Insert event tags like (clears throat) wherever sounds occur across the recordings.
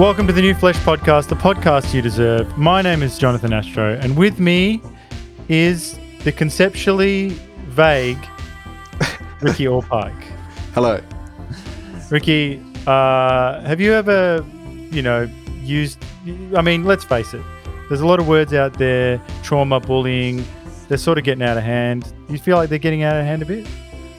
Welcome to the New Flesh Podcast, the podcast you deserve. My name is Jonathan Astro, and with me is the conceptually vague (laughs) Ricky Allpike. Hello. Ricky, uh, have you ever, you know, used? I mean, let's face it. There's a lot of words out there: trauma, bullying. They're sort of getting out of hand. You feel like they're getting out of hand a bit?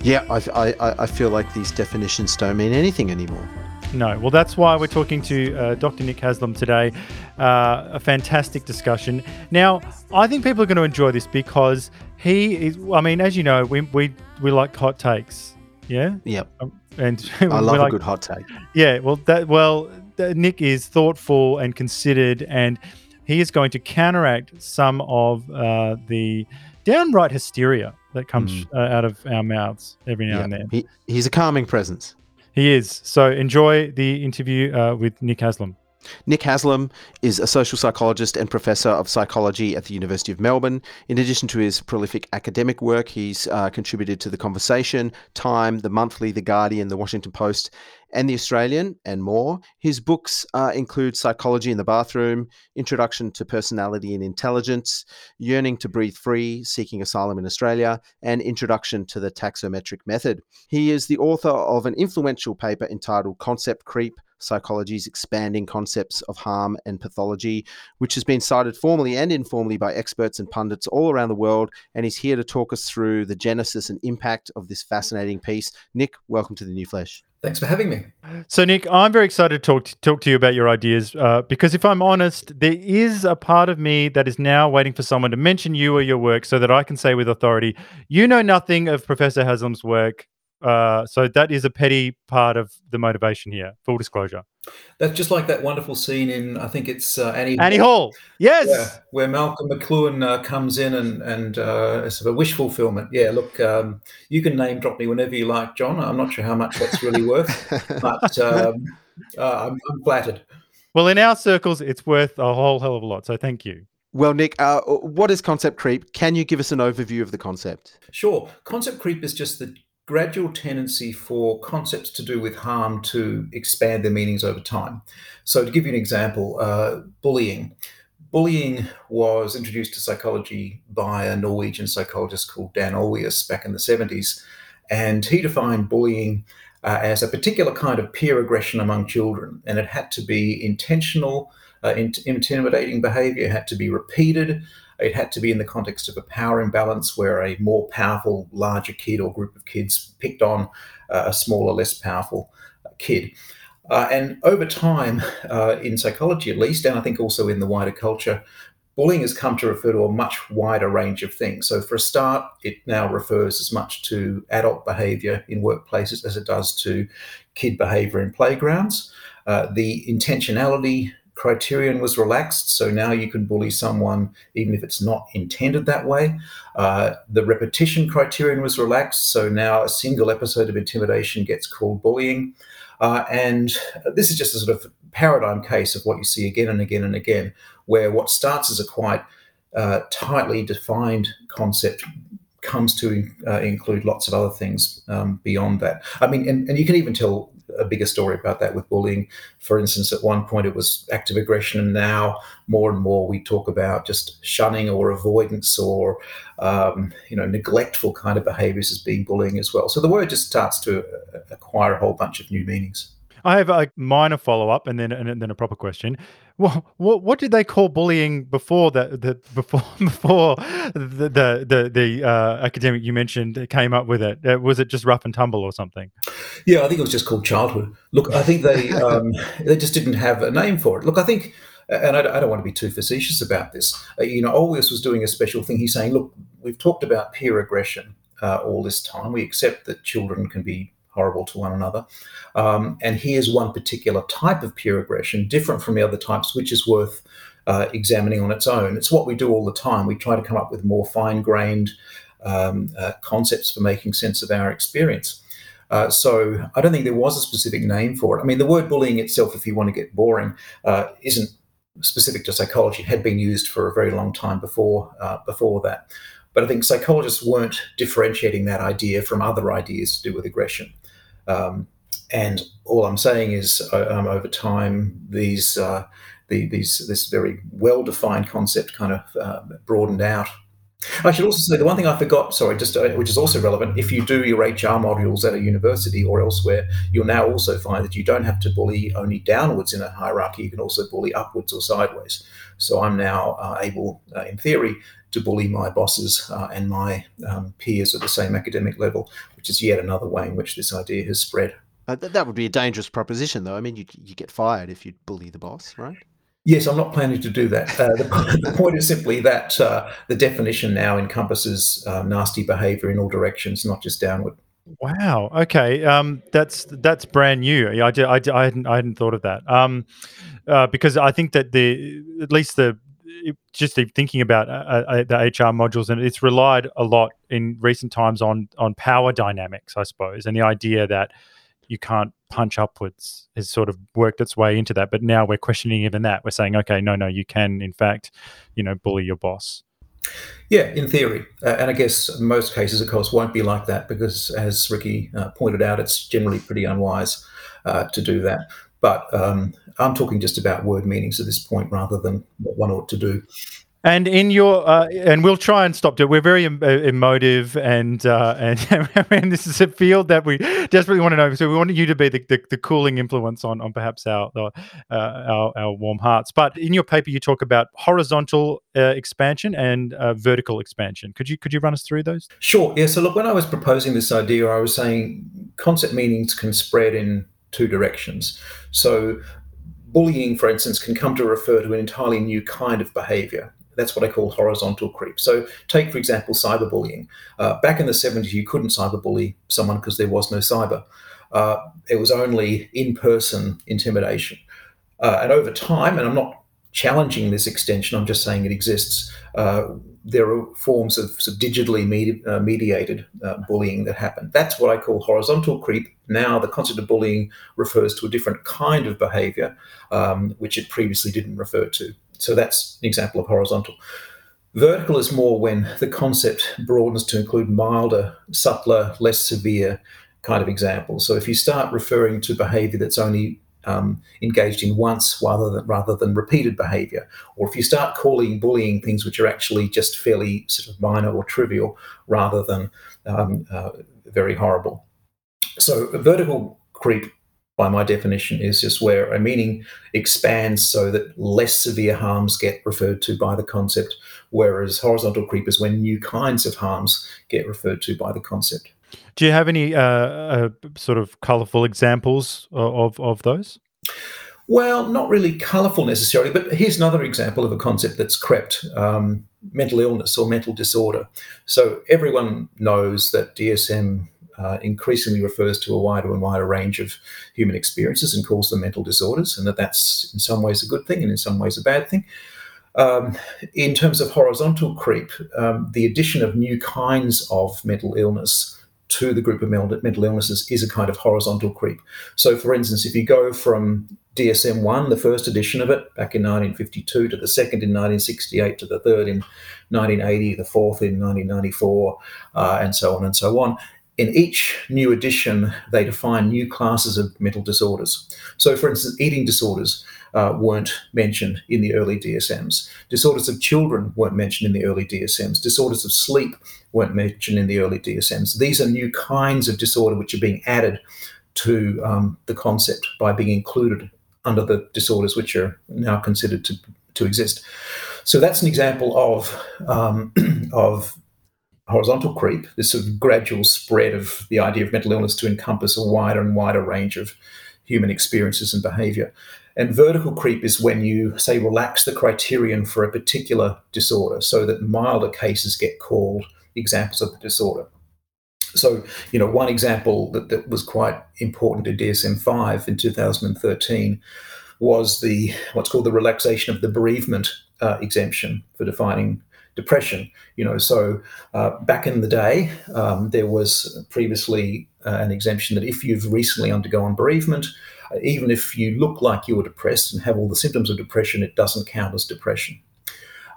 Yeah, I, I, I feel like these definitions don't mean anything anymore. No. Well, that's why we're talking to uh, Dr. Nick Haslam today. Uh, a fantastic discussion. Now, I think people are going to enjoy this because he is. I mean, as you know, we we, we like hot takes. Yeah. Yep. Um, and (laughs) I love like, a good hot take. Yeah. Well, that well, Nick is thoughtful and considered, and he is going to counteract some of uh, the downright hysteria that comes mm. out of our mouths every now and then. He, he's a calming presence. He is. So enjoy the interview uh, with Nick Haslam. Nick Haslam is a social psychologist and professor of psychology at the University of Melbourne. In addition to his prolific academic work, he's uh, contributed to The Conversation, Time, The Monthly, The Guardian, The Washington Post, and The Australian, and more. His books uh, include Psychology in the Bathroom, Introduction to Personality and Intelligence, Yearning to Breathe Free, Seeking Asylum in Australia, and Introduction to the Taxometric Method. He is the author of an influential paper entitled Concept Creep Psychology's Expanding Concepts of Harm and Pathology, which has been cited formally and informally by experts and pundits all around the world. And he's here to talk us through the genesis and impact of this fascinating piece. Nick, welcome to the New Flesh. Thanks for having me. So, Nick, I'm very excited to talk to, talk to you about your ideas uh, because, if I'm honest, there is a part of me that is now waiting for someone to mention you or your work so that I can say with authority, you know nothing of Professor Haslam's work. Uh, so that is a petty part of the motivation here. Full disclosure. That's just like that wonderful scene in I think it's uh, Annie Annie Hall. Yes, yeah, where Malcolm McLuhan uh, comes in and and uh, sort of a wish fulfillment. Yeah, look, um, you can name drop me whenever you like, Jon. I'm not sure how much that's really worth, (laughs) but um, uh, I'm, I'm, flattered. Well, in our circles, it's worth a whole hell of a lot. So thank you. Well, Nick, uh, what is concept creep? Can you give us an overview of the concept? Sure. Concept creep is just the gradual tendency for concepts to do with harm to expand their meanings over time. So, to give you an example, uh, bullying. Bullying was introduced to psychology by a Norwegian psychologist called Dan Olweus back in the 70s. And he defined bullying uh, as a particular kind of peer aggression among children. And it had to be intentional, uh, intimidating behavior, had to be repeated, it had to be in the context of a power imbalance where a more powerful, larger kid or group of kids picked on uh, a smaller, less powerful uh, kid. Uh, and over time, uh, in psychology at least, and I think also in the wider culture, bullying has come to refer to a much wider range of things. So, for a start, it now refers as much to adult behavior in workplaces as it does to kid behavior in playgrounds. Uh, the intentionality criterion was relaxed. So now you can bully someone even if it's not intended that way. Uh, the repetition criterion was relaxed. So now a single episode of intimidation gets called bullying. Uh, and this is just a sort of paradigm case of what you see again and again and again, where what starts as a quite uh, tightly defined concept comes to uh, include lots of other things um, beyond that. I mean, and, and you can even tell a bigger story about that with bullying. For instance, at one point it was active aggression, and now more and more we talk about just shunning or avoidance or um, you know neglectful kind of behaviours as being bullying as well. So the word just starts to acquire a whole bunch of new meanings. I have a minor follow up and then and then a proper question. What, what what did they call bullying before that? The, before (laughs) before the the the, the uh, academic you mentioned came up with it? Uh, was it just rough and tumble or something? Yeah, I think it was just called childhood. Look, I think they (laughs) um, they just didn't have a name for it. Look, I think, and I, I don't want to be too facetious about this. Uh, you know, Olweus was doing a special thing. He's saying, look, we've talked about peer aggression uh, all this time. We accept that children can be horrible to one another. Um, and here's one particular type of peer aggression, different from the other types, which is worth uh, examining on its own. It's what we do all the time. We try to come up with more fine grained um, uh, concepts for making sense of our experience. Uh, so I don't think there was a specific name for it. I mean, the word bullying itself, if you want to get boring, uh, isn't specific to psychology. It had been used for a very long time before uh, before that. But I think psychologists weren't differentiating that idea from other ideas to do with aggression. Um, and all I'm saying is, uh, um, over time, these uh, the, these this very well defined concept kind of uh, broadened out. I should also say the one thing I forgot, sorry, just uh, which is also relevant. If you do your HR modules at a university or elsewhere, you'll now also find that you don't have to bully only downwards in a hierarchy. You can also bully upwards or sideways. So I'm now uh, able, uh, in theory, to bully my bosses uh, and my um, peers at the same academic level, which is yet another way in which this idea has spread. Uh, th- that would be a dangerous proposition, though. I mean, you you get fired if you bully the boss, right? Yes, I'm not planning to do that. Uh, the, (laughs) the, point is simply that uh, the definition now encompasses uh, nasty behaviour in all directions, not just downward. Wow. Okay. Um, that's that's brand new. I, I, I, I hadn't I hadn't thought of that. Um, uh, because I think that the at least the just thinking about uh, uh, the HR modules, and it's relied a lot in recent times on on power dynamics, I suppose, and the idea that you can't punch upwards has sort of worked its way into that. But now we're questioning even that. We're saying, okay, no, no, you can in fact, you know, bully your boss. Yeah, in theory, uh, and I guess most cases, of course, won't be like that because, as Ricky uh, pointed out, it's generally pretty unwise uh, to do that. But um, I'm talking just about word meanings at this point rather than what one ought to do. And in your uh, and we'll try and stop it. We're very em- uh, emotive, and uh, and (laughs) and this is a field that we desperately want to know. So we want you to be the, the, the cooling influence on on perhaps our, uh, our our warm hearts. But in your paper, you talk about horizontal uh, expansion and uh, vertical expansion. Could you could you run us through those? Sure. Yeah. So look, when I was proposing this idea, I was saying concept meanings can spread in two directions. So bullying, for instance, can come to refer to an entirely new kind of behavior. That's what I call horizontal creep. So, take for example cyberbullying. Uh, back in the 70s, you couldn't cyberbully someone because there was no cyber. Uh, it was only in-person intimidation. Uh, and over time, and I'm not challenging this extension, I'm just saying it exists. There are forms of, sort of digitally medi- uh, mediated uh, bullying that happen. That's what I call horizontal creep. Now, the concept of bullying refers to a different kind of behavior, um, which it previously didn't refer to. So that's an example of horizontal. Vertical is more when the concept broadens to include milder, subtler, less severe kind of examples. So if you start referring to behavior that's only um, engaged in once rather than, rather than repeated behavior, or if you start calling bullying things which are actually just fairly sort of minor or trivial rather than um, uh, very horrible. So vertical creep by my definition, is just where a meaning expands so that less severe harms get referred to by the concept, whereas horizontal creep is when new kinds of harms get referred to by the concept. Do you have any uh, uh, sort of colourful examples of, of those? Well, not really colourful necessarily, but here's another example of a concept that's crept um, mental illness or mental disorder. So everyone knows that DSM uh, increasingly refers to a wider and wider range of human experiences and calls them mental disorders, and that that's in some ways a good thing and in some ways a bad thing. Um, in terms of horizontal creep, um, the addition of new kinds of mental illness to the group of mental illnesses is a kind of horizontal creep. So, for instance, if you go from DSM 1, the first edition of it back in 1952, to the second in 1968, to the third in 1980, the fourth in 1994, uh, and so on and so on, in each new edition, they define new classes of mental disorders. So, for instance, eating disorders uh, weren't mentioned in the early DSMs. Disorders of children weren't mentioned in the early DSMs. Disorders of sleep weren't mentioned in the early DSMs. These are new kinds of disorder which are being added to um, the concept by being included under the disorders which are now considered to, to exist. So that's an example of um, (clears throat) of horizontal creep, this sort of gradual spread of the idea of mental illness to encompass a wider and wider range of human experiences and behavior. And vertical creep is when you, say, relax the criterion for a particular disorder so that milder cases get called examples of the disorder. So, you know, one example that, that was quite important in DSM 5 in 2013 was the what's called the relaxation of the bereavement uh, exemption for defining depression. You know, so uh, back in the day, um, there was previously uh, an exemption that if you've recently undergone bereavement, even if you look like you were depressed and have all the symptoms of depression, it doesn't count as depression.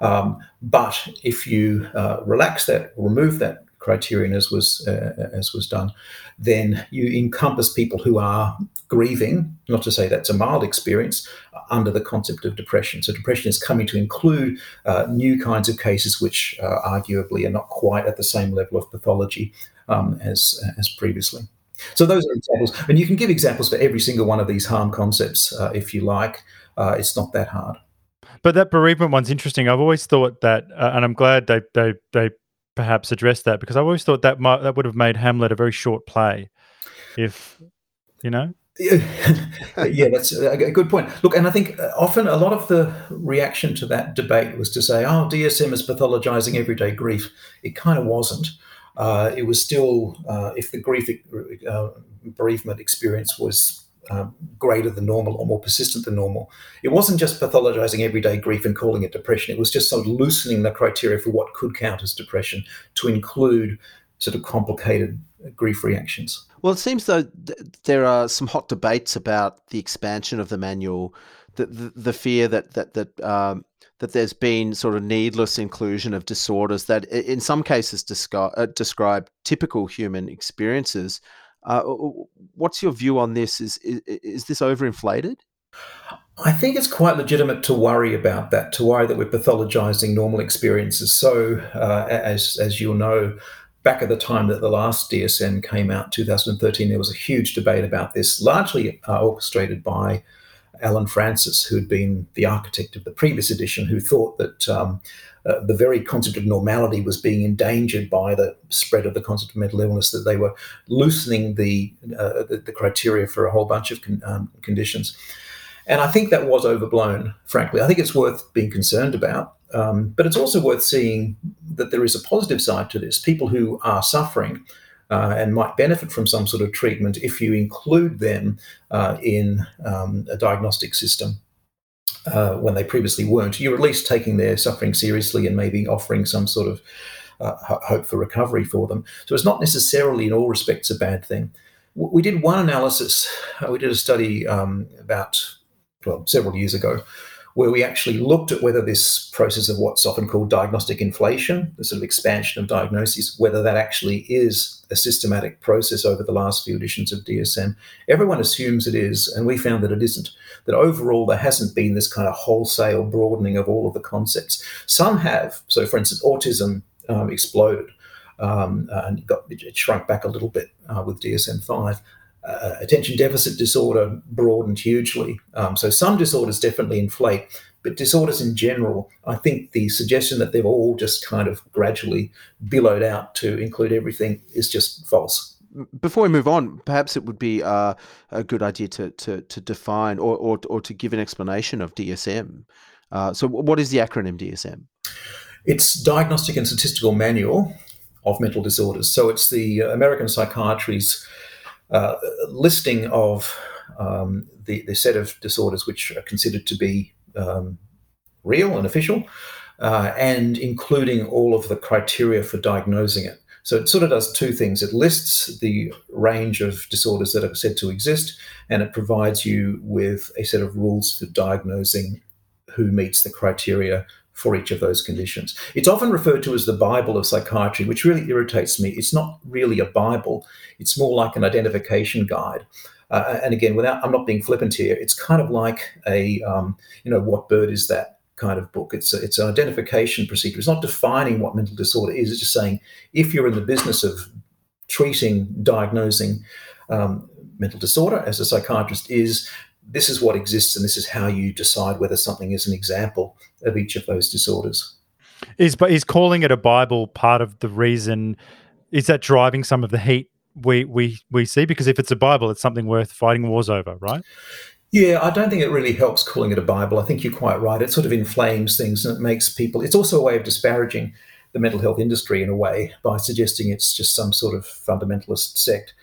Um, but if you uh, relax that, remove that criterion as was uh, as was done, then you encompass people who are grieving. Not to say that's a mild experience under the concept of depression. So depression is coming to include uh, new kinds of cases which uh, arguably are not quite at the same level of pathology um, as as previously. So those are examples, and you can give examples for every single one of these harm concepts uh, if you like. Uh, it's not that hard. But that bereavement one's interesting. I've always thought that, uh, and I'm glad they they they perhaps addressed that because I always thought that might, that would have made Hamlet a very short play, if you know. (laughs) yeah, that's a good point. Look, and I think uh, often a lot of the reaction to that debate was to say, "Oh, DSM is pathologizing everyday grief." It kind of wasn't. Uh, it was still, uh, if the grief uh, bereavement experience was um, greater than normal or more persistent than normal. It wasn't just pathologizing everyday grief and calling it depression. It was just sort of loosening the criteria for what could count as depression to include sort of complicated grief reactions. Well, it seems though th- there are some hot debates about the expansion of the manual, the the, the fear that that that um, that there's been sort of needless inclusion of disorders that, in some cases, uh, describe typical human experiences uh, what's your view on this? Is, is, is this overinflated? I think it's quite legitimate to worry about that, to worry that we're pathologizing normal experiences. So, uh, as as you'll know, back at the time that the last DSM came out, 2013, there was a huge debate about this, largely uh, orchestrated by Allen Frances, who had been the architect of the previous edition, who thought that um, uh, the very concept of normality was being endangered by the spread of the concept of mental illness, that they were loosening the, uh, the, the, criteria for a whole bunch of con- um, conditions. And I think that was overblown, frankly. I think it's worth being concerned about. Um, but it's also worth seeing that there is a positive side to this. People who are suffering uh, and might benefit from some sort of treatment if you include them uh, in um, a diagnostic system uh, when they previously weren't. You're at least taking their suffering seriously and maybe offering some sort of uh, hope for recovery for them. So it's not necessarily in all respects a bad thing. We did one analysis. Uh, we did a study um, about well several years ago where we actually looked at whether this process of what's often called diagnostic inflation, the sort of expansion of diagnoses, whether that actually is a systematic process over the last few editions of DSM. Everyone assumes it is, and we found that it isn't. That overall, there hasn't been this kind of wholesale broadening of all of the concepts. Some have. So, for instance, autism um, exploded um, and got, it shrunk back a little bit uh, with DSM 5 uh, attention deficit disorder broadened hugely. Um, so some disorders definitely inflate, but disorders in general, I think the suggestion that they've all just kind of gradually billowed out to include everything is just false. Before we move on, perhaps it would be uh, a good idea to, to, to define or, or, or, to give an explanation of DSM. Uh, so, what is the acronym DSM? It's Diagnostic and Statistical Manual of Mental Disorders. So, it's the American Psychiatry's uh, listing of um, the, the set of disorders which are considered to be um, real and official, uh, and including all of the criteria for diagnosing it. So it sort of does two things. It lists the range of disorders that are said to exist, and it provides you with a set of rules for diagnosing who meets the criteria for each of those conditions. It's often referred to as the Bible of psychiatry, which really irritates me. It's not really a Bible, it's more like an identification guide. Uh, and again, without I'm not being flippant here, it's kind of like a um, you know what bird is that kind of book. It's a, it's an identification procedure. It's not defining what mental disorder is. It's just saying if you're in the business of treating, diagnosing um, mental disorder, as a psychiatrist is, this is what exists and this is how you decide whether something is an example of each of those disorders. Is but is calling it a Bible part of the reason? Is that driving some of the heat we we we see? Because if it's a Bible, it's something worth fighting wars over, right? Yeah, I don't think it really helps calling it a Bible. I think you're quite right. It sort of inflames things and it makes people. It's also a way of disparaging the mental health industry in a way by suggesting it's just some sort of fundamentalist sect.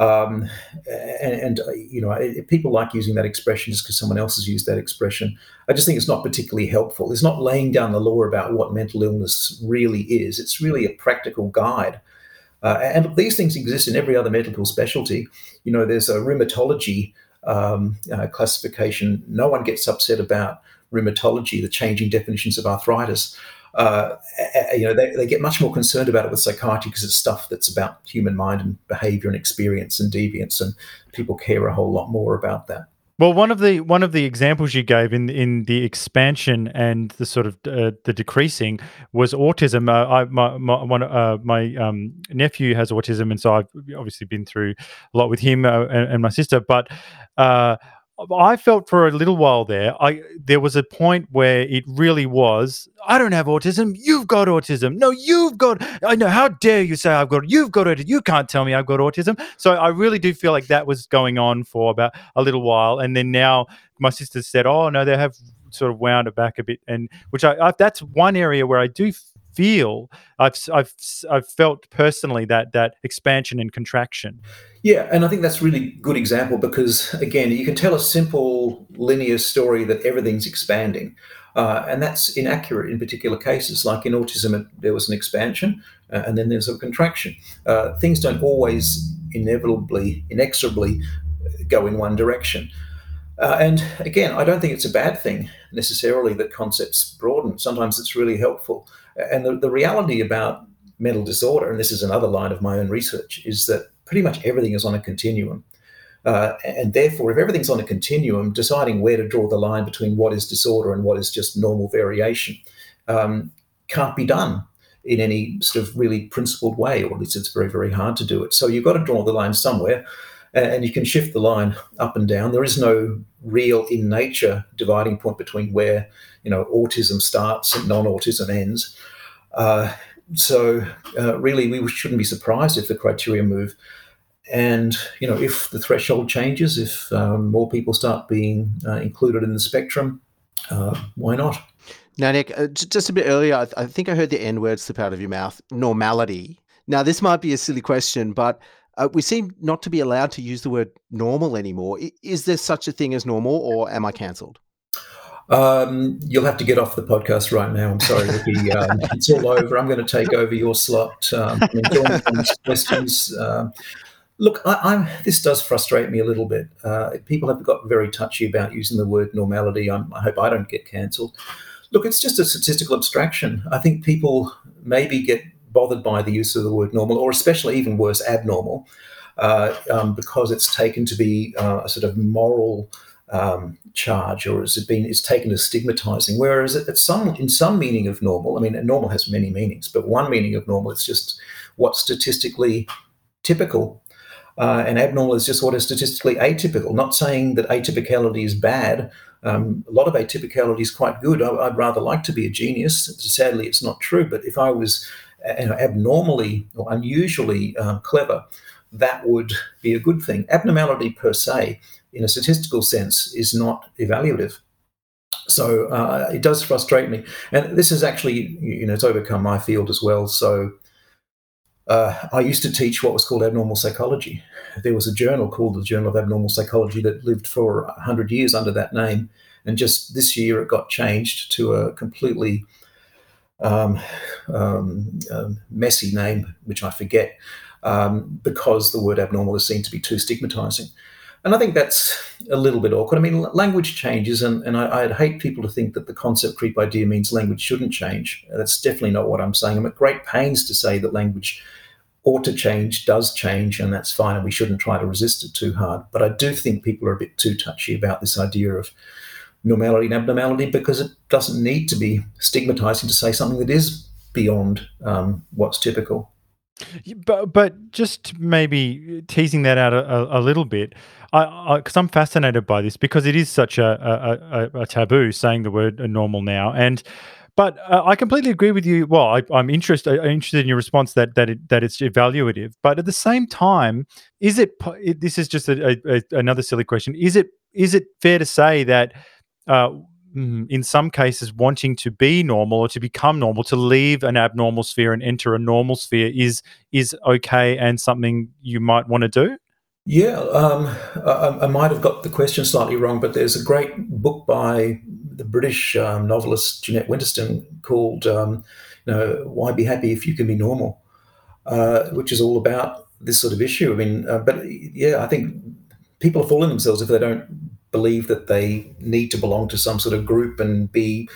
Um, and, and, uh, you know, people like using that expression just because someone else has used that expression. I just think it's not particularly helpful. It's not laying down the law about what mental illness really is. It's really a practical guide. Uh, and these things exist in every other medical specialty. You know, there's a rheumatology um, uh, classification. No one gets upset about rheumatology, the changing definitions of arthritis. Uh, you know, they, they get much more concerned about it with psychiatry because it's stuff that's about human mind and behavior and experience and deviance, and people care a whole lot more about that. Well, one of the one of the examples you gave in in the expansion and the sort of uh, the decreasing was autism. Uh, I my my, one, uh, my um, nephew has autism, and so I've obviously been through a lot with him uh, and, and, my sister. But uh, I felt for a little while there, I there was a point where it really was. I don't have autism. You've got autism. No, you've got. I know. How dare you say I've got? You've got it. You can't tell me I've got autism. So I really do feel like that was going on for about a little while, and then now my sister said, "Oh no, they have sort of wound it back a bit," and which I, I that's one area where I do feel I've I've I've felt personally that that expansion and contraction. Yeah, and I think that's really good example because again, you can tell a simple linear story that everything's expanding, uh, and that's inaccurate in particular cases. Like in autism, there was an expansion, uh, and then there's a contraction. Uh, things don't always inevitably, inexorably go in one direction. Uh, and again, I don't think it's a bad thing necessarily that concepts broaden. Sometimes it's really helpful. And the, the reality about mental disorder, and this is another line of my own research, is that pretty much everything is on a continuum. Uh, and therefore, if everything's on a continuum, deciding where to draw the line between what is disorder and what is just normal variation um, can't be done in any sort of really principled way, or at least it's very, very hard to do it. So you've got to draw the line somewhere, and you can shift the line up and down. There is no real in nature dividing point between where you know autism starts and non-autism ends. Uh, so uh, really, we shouldn't be surprised if the criteria move. And you know, if the threshold changes, if um, more people start being uh, included in the spectrum, uh, why not? Now, Nick, uh, just a bit earlier, I, th- I think I heard the N word slip out of your mouth. Normality. Now, this might be a silly question, but uh, we seem not to be allowed to use the word normal anymore. Is there such a thing as normal, or am I cancelled? Um, you'll have to get off the podcast right now. I'm sorry, Ricky. (laughs) Um, it's all over. I'm going to take over your slot. Um, I'm enjoying these questions. Um, look, I, this does frustrate me a little bit. Uh, people have got very touchy about using the word normality. I'm, i hope I don't get cancelled. Look, it's just a statistical abstraction. I think people maybe get bothered by the use of the word normal, or especially even worse, abnormal, uh, um, because it's taken to be uh, a sort of moral um, charge, or has it been is taken as stigmatizing? Whereas at some in some meaning of normal, I mean, normal has many meanings, but one meaning of normal is just what's statistically typical. Uh, and abnormal is just what is statistically atypical. Not saying that atypicality is bad. Um, a lot of atypicality is quite good. I, would rather like to be a genius. Sadly, it's not true. But if I was you know, abnormally or unusually um, clever, that would be a good thing. Abnormality per se in a statistical sense is not evaluative. So uh, it does frustrate me, and this is actually you know it's overcome my field as well. So uh, I used to teach what was called abnormal psychology. There was a journal called the Journal of Abnormal Psychology that lived for hundred years under that name, and just this year it got changed to a completely um, um, um messy name, which I forget, um, because the word abnormal is seen to be too stigmatizing. And I think that's a little bit awkward. I mean, language changes, and, and I, would hate people to think that the concept creep idea means language shouldn't change. That's definitely not what I'm saying. I'm at great pains to say that language ought to change, does change, and that's fine, and we shouldn't try to resist it too hard. But I do think people are a bit too touchy about this idea of normality and abnormality because it doesn't need to be stigmatizing to say something that is beyond um, what's typical. But but just maybe teasing that out a, a, a little bit, because I'm fascinated by this because it is such a, a, a taboo saying the word normal now, and but uh, I completely agree with you. Well, I, am interested I'm interested in your response that that it, that it's evaluative, but at the same time, is it? This is just a, another silly question. Is it is it fair to say that? Uh, mm, in some cases, wanting to be normal or to become normal, to leave an abnormal sphere and enter a normal sphere is is okay and something you might want to do. Yeah, um, I, I, might have got the question slightly wrong, but there's a great book by the British um, novelist Jeanette Winterson called um, you know, Why Be Happy If You Can Be Normal, uh, which is all about this sort of issue. I mean, uh, but yeah, I think people are fooling themselves if they don't believe that they need to belong to some sort of group and be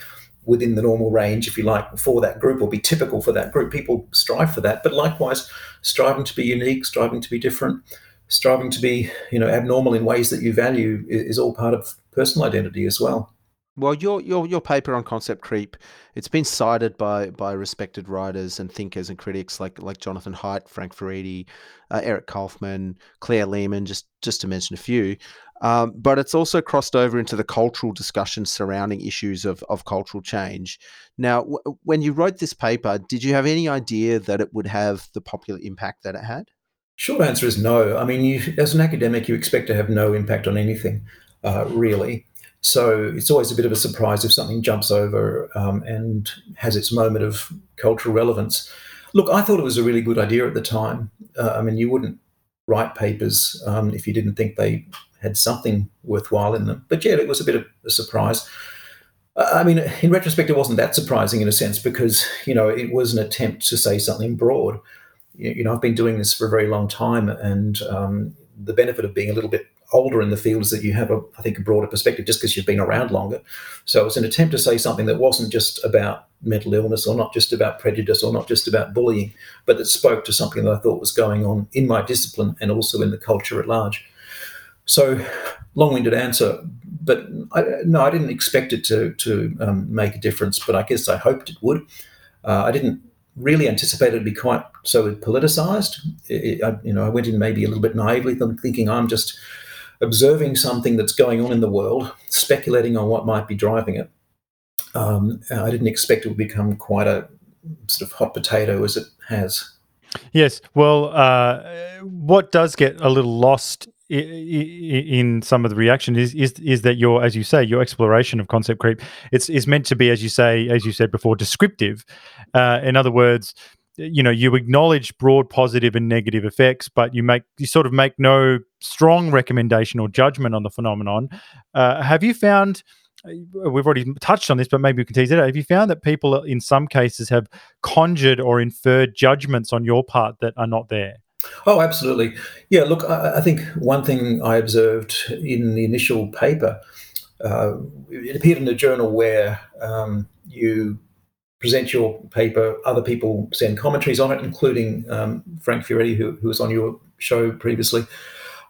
within the normal range, if you like, for that group or be typical for that group. People strive for that, but likewise, striving to be unique, striving to be different, striving to be, you know, abnormal in ways that you value is all part of personal identity as well. Well, your your your paper on concept creep, it's been cited by by respected writers and thinkers and critics like like Jonathan Haidt, Frank Furedi, uh, Eric Kaufmann, Claire Lehmann, just just to mention a few. Um, but it's also crossed over into the cultural discussion surrounding issues of, of cultural change. Now, w- when you wrote this paper, did you have any idea that it would have the popular impact that it had? Short answer is no. I mean, you, as an academic, you expect to have no impact on anything, uh, really. So it's always a bit of a surprise if something jumps over um, and has its moment of cultural relevance. Look, I thought it was a really good idea at the time. Uh, I mean, you wouldn't write papers um, if you didn't think they had something worthwhile in them. But yeah, it was a bit of a surprise. I mean, in retrospect, it wasn't that surprising in a sense because you know it was an attempt to say something broad. You know, I've been doing this for a very long time, and um, the benefit of being a little bit older in the field is that you have a, I think, a broader perspective just because you've been around longer. So it was an attempt to say something that wasn't just about mental illness or not just about prejudice or not just about bullying, but that spoke to something that I thought was going on in my discipline and also in the culture at large. So, long-winded answer, but I, no, I didn't expect it to to um, make a difference, but I guess I hoped it would. Uh, I didn't really anticipate it to be quite so politicized. It, I, you know, I went in maybe a little bit naively, thinking I'm just observing something that's going on in the world, speculating on what might be driving it. Um, I didn't expect it would become quite a sort of hot potato as it has. Yes. Well, uh, what does get a little lost in some of the reaction is is is that your as you say your exploration of concept creep it's is meant to be as you say as you said before descriptive. Uh, in other words you know you acknowledge broad positive and negative effects but you make you sort of make no strong recommendation or judgment on the phenomenon. Uh, have you found uh, we've already touched on this but maybe we can tease it out. Have you found that people in some cases have conjured or inferred judgments on your part that are not there Oh, absolutely. Yeah, look, I, I, think one thing I observed in the initial paper, uh, it appeared in a journal where um, you present your paper, other people send commentaries on it, including um, Frank Furedi, who, who was on your show previously.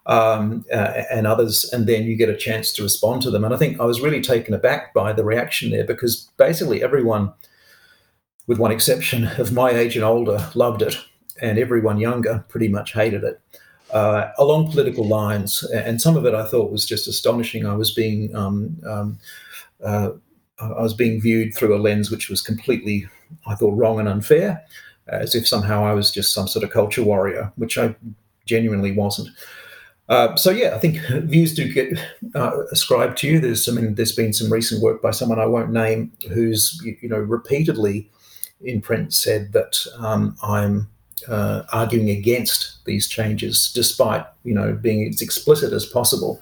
Um, uh, and others, and then you get a chance to respond to them. And I think I was really taken aback by the reaction there because basically everyone, with one exception of my age and older, loved it and everyone younger pretty much hated it. Uh, along political lines, and some of it I thought was just astonishing. I was being um, um, uh, I was being viewed through a lens which was completely, I thought, wrong and unfair, as if somehow I was just some sort of culture warrior, which I genuinely wasn't. Uh, so yeah, I think views do get uh, ascribed to you. There's I mean, there's been some recent work by someone I won't name who's you know repeatedly in print said that um, I'm uh, arguing against these changes, despite you know being as explicit as possible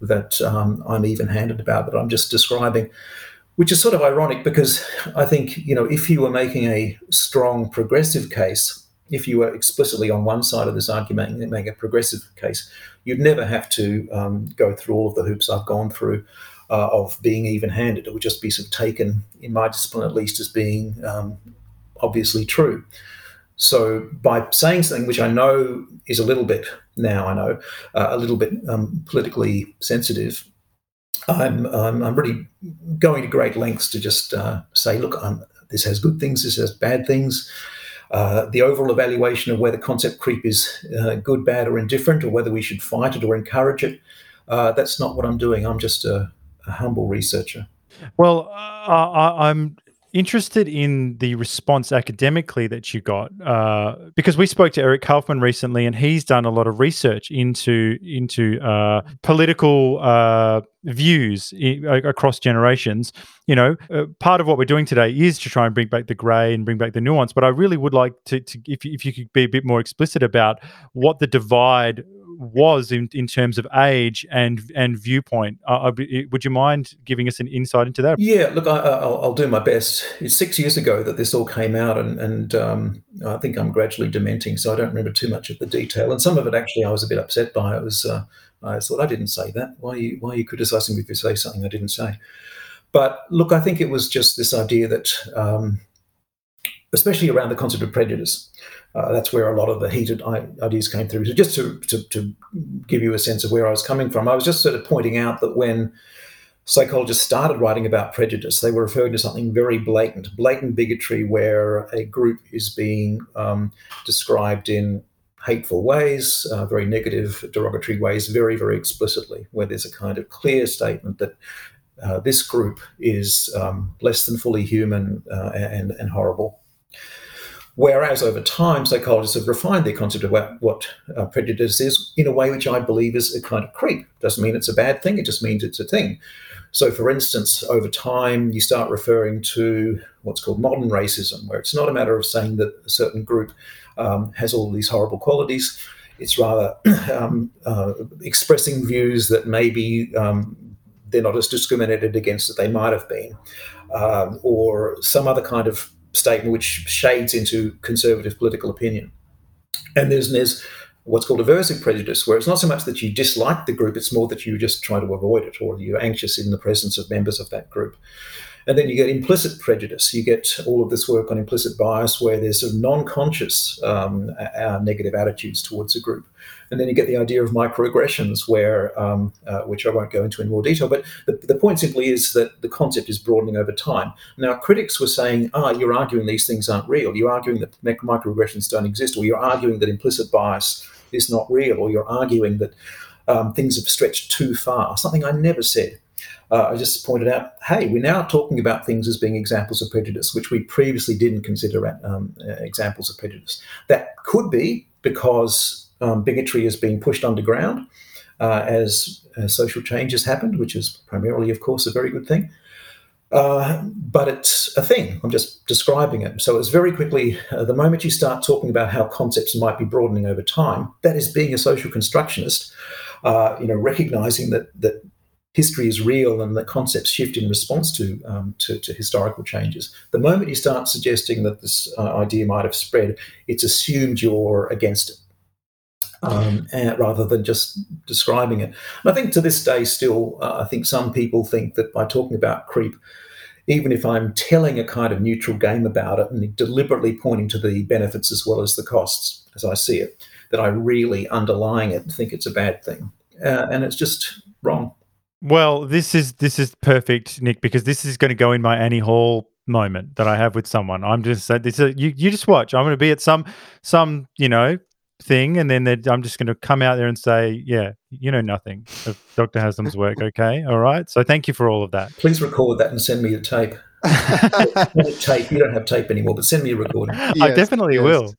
that um, I'm even-handed about that I'm just describing, which is sort of ironic because I think you know if you were making a strong progressive case, if you were explicitly on one side of this argument and make a progressive case, you'd never have to um, go through all of the hoops I've gone through. Uh, of being even-handed, it would just be sort of taken, in my discipline at least, as being um, obviously true. So by saying something which I know is a little bit now, I know uh, a little bit um, politically sensitive, I'm, I'm, I'm really going to great lengths to just uh, say, look, I'm, this has good things, this has bad things. Uh, the overall evaluation of whether concept creep is uh, good, bad, or indifferent, or whether we should fight it or encourage it, uh, that's not what I'm doing. I'm just a, a humble researcher. Well, I, I'm interested in the response academically that you got uh, because we spoke to Eric Kaufmann recently, and he's done a lot of research into into uh, political uh, views across generations. You know, uh, part of what we're doing today is to try and bring back the grey and bring back the nuance. But I really would like to, to if if you could be a bit more explicit about what the divide was in, in terms of age and and viewpoint. Uh, would you mind giving us an insight into that? Yeah, look, I, will do my best. It's six years ago that this all came out, and, and um, I think I'm gradually dementing, so I don't remember too much of the detail. And some of it actually, I was a bit upset by. It was uh, I thought I didn't say that. Why are you why are you criticising me if you say something I didn't say? But look, I think it was just this idea that, um, especially around the concept of prejudice, uh, that's where a lot of the heated ideas came through. So just to, to, to, give you a sense of where I was coming from, I was just sort of pointing out that when psychologists started writing about prejudice, they were referring to something very blatant, blatant bigotry, where a group is being um, described in hateful ways, uh, very negative, derogatory ways, very, very explicitly, where there's a kind of clear statement that uh, this group is um, less than fully human uh, and, and horrible. Whereas over time, psychologists have refined their concept of what, what uh, prejudice is in a way which I believe is a kind of creep. Doesn't mean it's a bad thing, it just means it's a thing. So, for instance, over time, you start referring to what's called modern racism, where it's not a matter of saying that a certain group um, has all these horrible qualities. It's rather (clears throat) um, uh, expressing views that maybe um, they're not as discriminated against as they might have been, um, or some other kind of statement which shades into conservative political opinion. And there's, there's what's called aversive prejudice, where it's not so much that you dislike the group, it's more that you just try to avoid it or you're anxious in the presence of members of that group. And then you get implicit prejudice. You get all of this work on implicit bias where there's sort of non conscious um, negative attitudes towards a group. And then you get the idea of microaggressions, where um, uh, which I won't go into in more detail. But the, the point simply is that the concept is broadening over time. Now, critics were saying, "Ah, you're arguing these things aren't real. You're arguing that microaggressions don't exist, or you're arguing that implicit bias is not real, or you're arguing that um, things have stretched too far." Something I never said. Uh, I just pointed out, hey, we're now talking about things as being examples of prejudice, which we previously didn't consider um, uh, examples of prejudice. That could be because um, bigotry is being pushed underground uh, as, as, social change has happened, which is primarily, of course, a very good thing. Uh, but it's a thing. I'm just describing it. So it's very quickly, uh, the moment you start talking about how concepts might be broadening over time, that is being a social constructionist, uh, you know, recognizing that that history is real and that concepts shift in response to, um, to, to, historical changes. The moment you start suggesting that this uh, idea might have spread, it's assumed you're against it um, and, rather than just describing it. And I think to this day, still, uh, I think some people think that by talking about creep, even if I'm telling a kind of neutral game about it and deliberately pointing to the benefits as well as the costs, as I see it, that I really underlying it and think it's a bad thing, uh, and it's just wrong. Well, this is this is perfect, Nick, because this is going to go in my Annie Hall moment that I have with someone. I'm just this is, you you just watch. I'm going to be at some some you know thing, and then that I'm just going to come out there and say, yeah, you know nothing of Dr. Haslam's (laughs) work. Okay, all right. So thank you for all of that. Please record that and send me the tape. (laughs) tape. You don't have tape anymore, but send me a recording. (laughs) Yes, I definitely yes. will.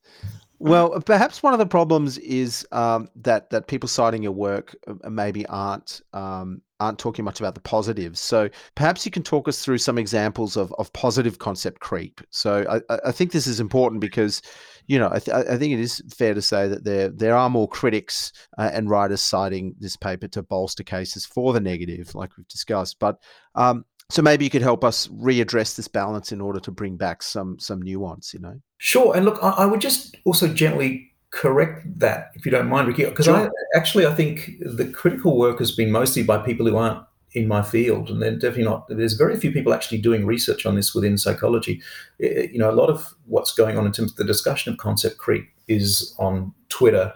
Well, perhaps one of the problems is um, that that people citing your work uh, maybe aren't um, aren't talking much about the positives. So perhaps you can talk us through some examples of, of positive concept creep. So I, I think this is important because you know, I, th- I, think it is fair to say that there there are more critics uh, and writers citing this paper to bolster cases for the negative, like we've discussed. But um, so maybe you could help us readdress this balance in order to bring back some some nuance. You know. Sure, and look, I, I would just also gently correct that if you don't mind, Ricky, because sure. I actually I think the critical work has been mostly by people who aren't in my field, and they're definitely not. There's very few people actually doing research on this within psychology. It, you know, a lot of what's going on in terms of the discussion of concept creep is on Twitter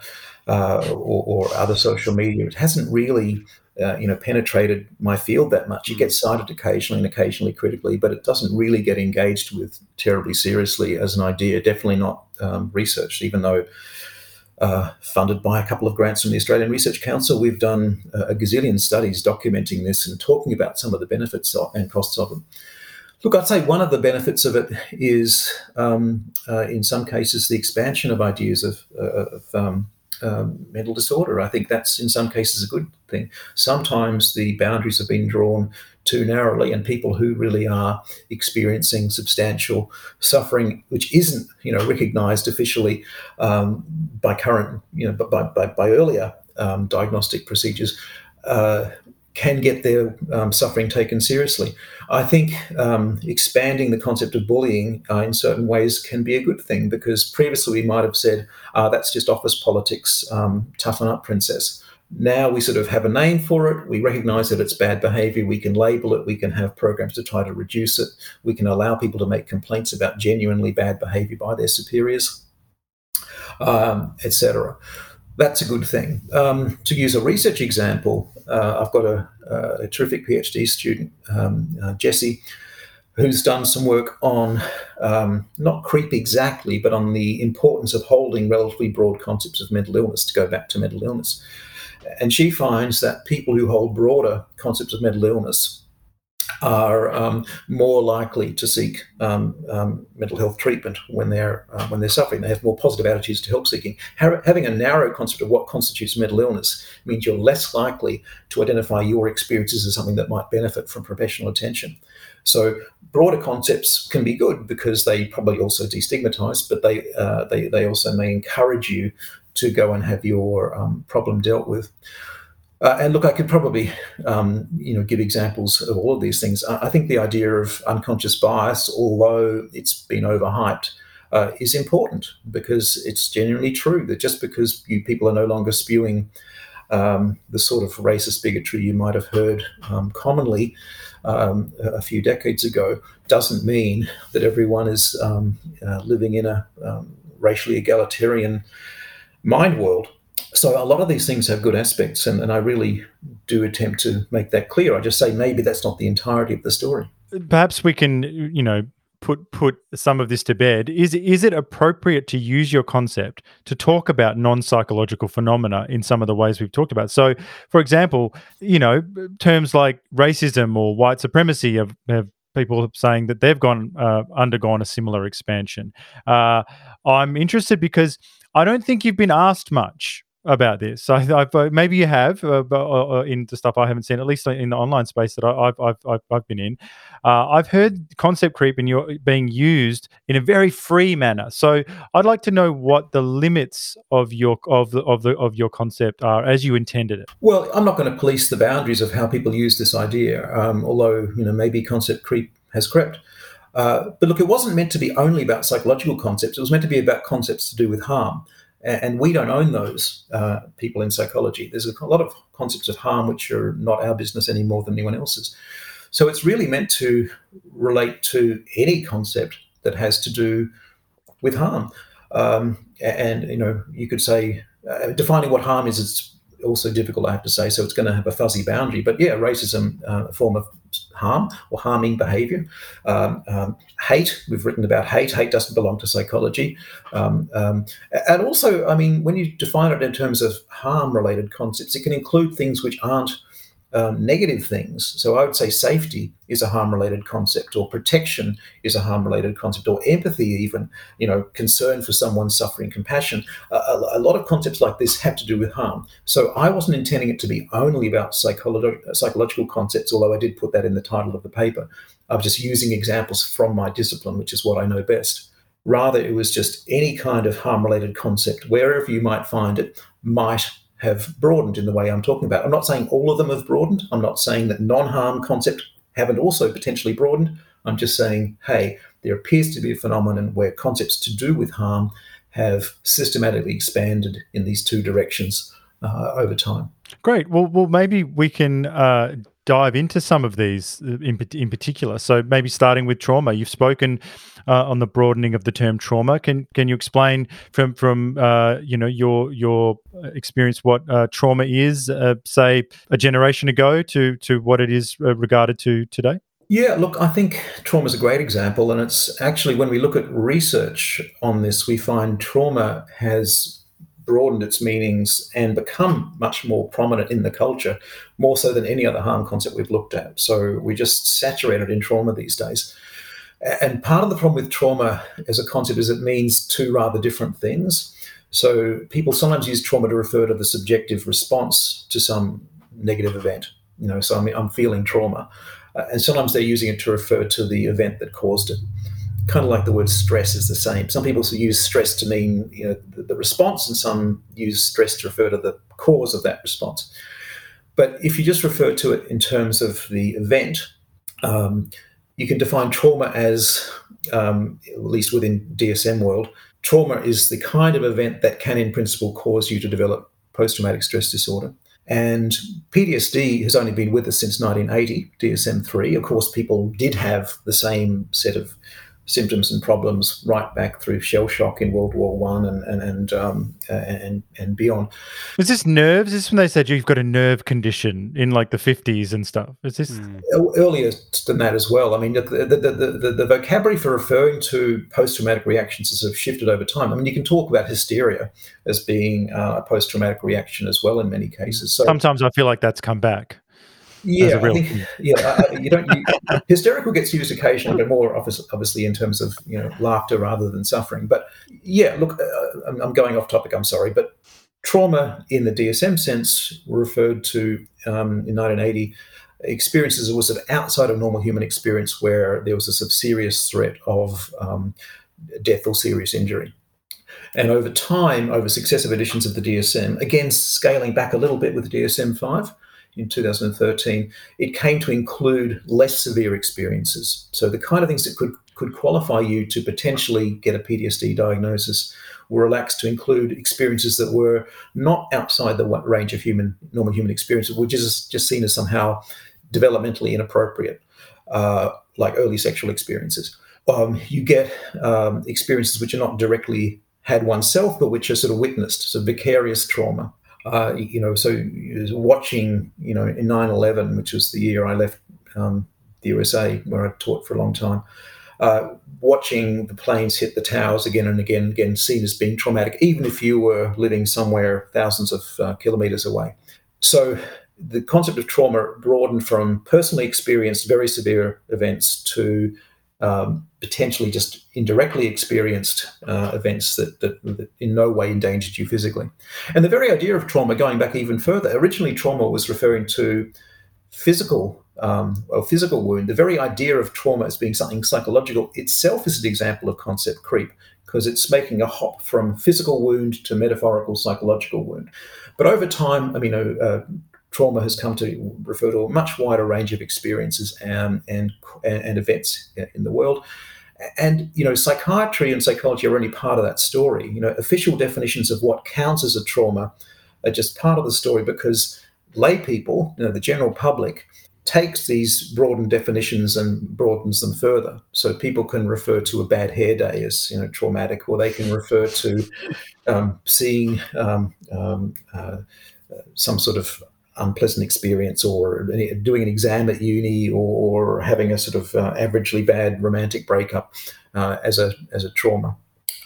uh, or, or, other social media. It hasn't really, uh, you know, penetrated my field that much. It gets cited occasionally and occasionally critically, but it doesn't really get engaged with terribly seriously as an idea. Definitely not um, researched, even though uh, funded by a couple of grants from the Australian Research Council. We've done a gazillion studies documenting this and talking about some of the benefits and costs of them. Look, I'd say one of the benefits of it is, um, uh, in some cases, the expansion of ideas of, uh, of um, um, mental disorder. I think that's in some cases a good thing. Sometimes the boundaries have been drawn too narrowly, and people who really are experiencing substantial suffering, which isn't you know recognised officially um, by current you know by by, by earlier um, diagnostic procedures. Uh, can get their um, suffering taken seriously. I think um, expanding the concept of bullying uh, in certain ways can be a good thing because previously we might have said, uh, that's just office politics, um, toughen up, princess Now we sort of have a name for it. We recognize that it's bad behavior. We can label it. We can have programs to try to reduce it. We can allow people to make complaints about genuinely bad behavior by their superiors, um, etc. That's a good thing. Um, to use a research example, uh, I've got a, a, terrific PhD student, um, uh, Jesse, who's done some work on um, not creep exactly, but on the importance of holding relatively broad concepts of mental illness to go back to mental illness. And she finds that people who hold broader concepts of mental illness are um, more likely to seek um, um, mental health treatment when they're uh, when they're suffering. They have more positive attitudes to help seeking. having a narrow concept of what constitutes mental illness means you're less likely to identify your experiences as something that might benefit from professional attention. So broader concepts can be good because they probably also destigmatize, but they uh, they they also may encourage you to go and have your um, problem dealt with. Uh, and look, I could probably, um, you know, give examples of all of these things. I, think the idea of unconscious bias, although it's been overhyped, uh, is important because it's genuinely true that just because you people are no longer spewing um, the sort of racist bigotry you might have heard um, commonly um, a few decades ago, doesn't mean that everyone is um, uh, living in a um, racially egalitarian mind world. So a lot of these things have good aspects, and, and I really do attempt to make that clear. I just say maybe that's not the entirety of the story. Perhaps we can, you know, put put some of this to bed. Is is it appropriate to use your concept to talk about non-psychological phenomena in some of the ways we've talked about? So, for example, you know, terms like racism or white supremacy have, have people saying that they've gone uh, undergone a similar expansion. Uh, I'm interested because I don't think you've been asked much about this. I've, uh, maybe you have uh, but, uh, uh, in the stuff I haven't seen, at least in the online space that I, have I've, I've, I've been in. Uh, I've heard concept creep in your being used in a very free manner. So I'd like to know what the limits of your of the of the of your concept are as you intended it. Well, I'm not going to police the boundaries of how people use this idea, um, although you know maybe concept creep has crept. Uh, but look, it wasn't meant to be only about psychological concepts. It was meant to be about concepts to do with harm. And we don't own those uh, people in psychology. There's a lot of concepts of harm which are not our business any more than anyone else's. So it's really meant to relate to any concept that has to do with harm. Um, and, you know, you could say uh, defining what harm is, it's also difficult, I have to say. So it's going to have a fuzzy boundary. But yeah, racism, uh, a form of harm or harming behavior. Um, um, hate, we've written about hate. Hate doesn't belong to psychology. Um, um, and also, I mean, when you define it in terms of harm related concepts, it can include things which aren't um, negative things. So I would say safety is a harm-related concept, or protection is a harm-related concept, or empathy, even you know, concern for someone suffering, compassion. A, a, a, lot of concepts like this have to do with harm. So I wasn't intending it to be only about psycholo- psychological concepts, although I did put that in the title of the paper. I was just using examples from my discipline, which is what I know best. Rather, it was just any kind of harm-related concept, wherever you might find it, might have broadened in the way I'm talking about. I'm not saying all of them have broadened. I'm not saying that non harm concept haven't also potentially broadened. I'm just saying, hey, there appears to be a phenomenon where concepts to do with harm have systematically expanded in these two directions uh, over time. Great. Well, well, maybe we can uh, dive into some of these uh, in, in particular. So maybe starting with trauma. You've spoken uh, on the broadening of the term trauma. Can can you explain from from uh, you know your your experience what uh, trauma is, uh, say a generation ago, to to what it is uh, regarded to today? Yeah, look, I think trauma is a great example, and it's actually when we look at research on this, we find trauma has broadened its meanings and become much more prominent in the culture, more so than any other harm concept we've looked at. So we're just saturated in trauma these days. And part of the problem with trauma as a concept is it means two rather different things. So people sometimes use trauma to refer to the subjective response to some negative event. You know, so I'm, I'm feeling trauma. Uh, and sometimes they're using it to refer to the event that caused it kind of like the word stress is the same. Some people use stress to mean you know the, the, response, and some use stress to refer to the cause of that response. But if you just refer to it in terms of the event, um, you can define trauma as, um, at least within DSM world, trauma is the kind of event that can, in principle, cause you to develop post-traumatic stress disorder. And PTSD has only been with us since 1980, DSM 3. Of course, people did have the same set of symptoms and problems right back through shell shock in World War One and and and, um, and and beyond. Was this nerves? Is this when they said you've got a nerve condition in like the fifties and stuff? Is this mm. earlier than that as well? I mean, the the, the, the, the vocabulary for referring to post traumatic reactions has sort of shifted over time. I mean, you can talk about hysteria as being uh, a post traumatic reaction as well in many cases. So sometimes I feel like that's come back. Yeah, I think, yeah. you don't. You, hysterical gets used occasionally, but more obviously in terms of you know laughter rather than suffering. But yeah, look, uh, I'm, I'm, going off topic. I'm sorry, but trauma in the DSM sense referred to um, in 1980 experiences was sort of outside of normal human experience where there was a sort of serious threat of um, death or serious injury. And over time, over successive editions of the DSM, again scaling back a little bit with the DSM 5, in 2013, it came to include less severe experiences. So the kind of things that could could qualify you to potentially get a PTSD diagnosis were relaxed to include experiences that were not outside the range of human normal human experiences, which is just seen as somehow developmentally inappropriate, uh, like early sexual experiences. Um, you get um, experiences which are not directly had oneself, but which are sort of witnessed, so vicarious trauma uh, you know, so watching, you know, in 9 11, which was the year I left um, the USA, where I taught for a long time, uh, watching the planes hit the towers again and again, again, seen as being traumatic, even if you were living somewhere thousands of uh, kilometers away. So the concept of trauma broadened from personally experienced very severe events to um, potentially just indirectly experienced uh, events that, that, that, in no way endangered you physically. And the very idea of trauma, going back even further, originally trauma was referring to physical um, or physical wound. The very idea of trauma as being something psychological itself is an example of concept creep because it's making a hop from physical wound to metaphorical psychological wound. But over time, I mean, uh, trauma has come to refer to a much wider range of experiences and, and, and events in the world. And you know, psychiatry and psychology are only part of that story. You know, official definitions of what counts as a trauma are just part of the story because lay people, you know, the general public, takes these broadened definitions and broadens them further. So people can refer to a bad hair day as you know traumatic, or they can refer to um, seeing um, um, uh, some sort of unpleasant experience or doing an exam at uni or, having a sort of uh, averagely bad romantic breakup uh, as a as a trauma.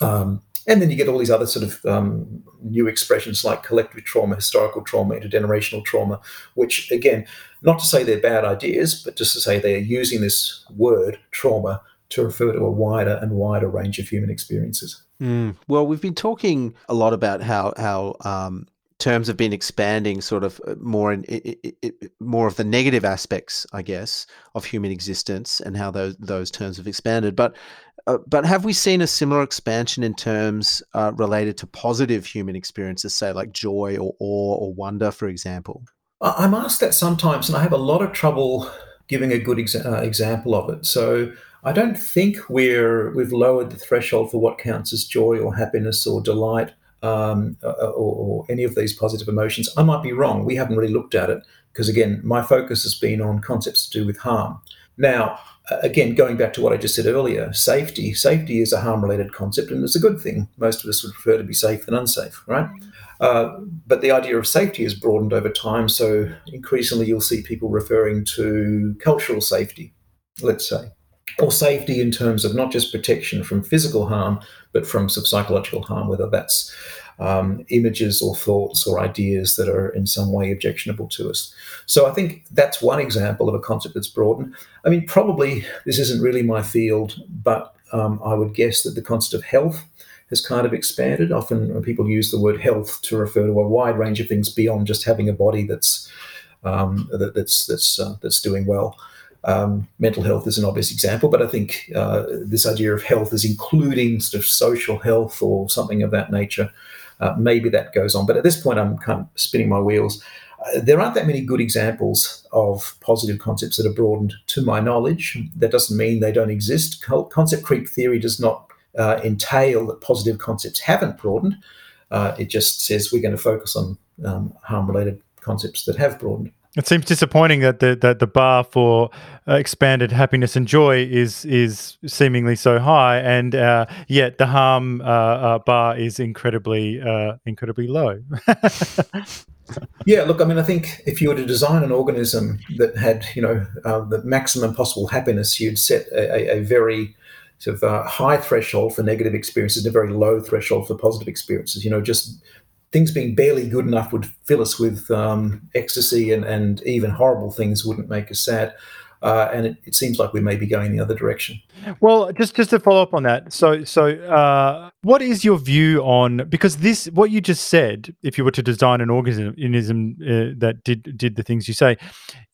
Um, and then you get all these other sort of um, new expressions like collective trauma, historical trauma, intergenerational trauma, which again, not to say they're bad ideas, but just to say they're using this word trauma to refer to a wider and wider range of human experiences. Mm. Well, we've been talking a lot about how how um, terms have been expanding sort of uh, more in more of the negative aspects, I guess, of human existence and how those those terms have expanded. But uh, but have we seen a similar expansion in terms uh, related to positive human experiences, say like joy or awe or wonder, for example? I'm asked that sometimes, and I have a lot of trouble giving a good exa- uh, example of it. So I don't think we're we've lowered the threshold for what counts as joy or happiness or delight um, uh, uh, or, or, any of these positive emotions. I might be wrong. We haven't really looked at it because, again, my focus has been on concepts to do with harm. Now, again, going back to what I just said earlier, safety. Safety is a harm-related concept, and it's a good thing. Most of us would prefer to be safe than unsafe, right? Uh, but the idea of safety has broadened over time. So increasingly, you'll see people referring to cultural safety, let's say or safety in terms of not just protection from physical harm, but from some psychological harm, whether that's um, images or thoughts or ideas that are in some way objectionable to us. So I think that's one example of a concept that's broadened. I mean, probably this isn't really my field, but um, I would guess that the concept of health has kind of expanded. Often people use the word health to refer to a wide range of things beyond just having a body that's um, that, that's that's uh, that's doing well. Um, mental health is an obvious example, but I think uh, this idea of health is including sort of social health or something of that nature. Uh, maybe that goes on, but at this point, I'm kind of spinning my wheels. Uh, there aren't that many good examples of positive concepts that are broadened, to my knowledge. That doesn't mean they don't exist. Concept creep theory does not uh, entail that positive concepts haven't broadened. Uh, it just says we're going to focus on um, harm-related concepts that have broadened. It seems disappointing that the that the bar for uh, expanded happiness and joy is is seemingly so high, and uh, yet the harm uh, uh bar is incredibly uh, incredibly low. (laughs) yeah, look, I mean, I think if you were to design an organism that had you know the maximum possible happiness, you'd set a, a very sort of high threshold for negative experiences and a very low threshold for positive experiences. You know, just things being barely good enough would fill us with um, ecstasy, and, and even horrible things wouldn't make us sad. Uh, and it, it, seems like we may be going the other direction. Well, just just to follow up on that, so so uh, what is your view on because this what you just said, if you were to design an organism uh, that did did the things you say,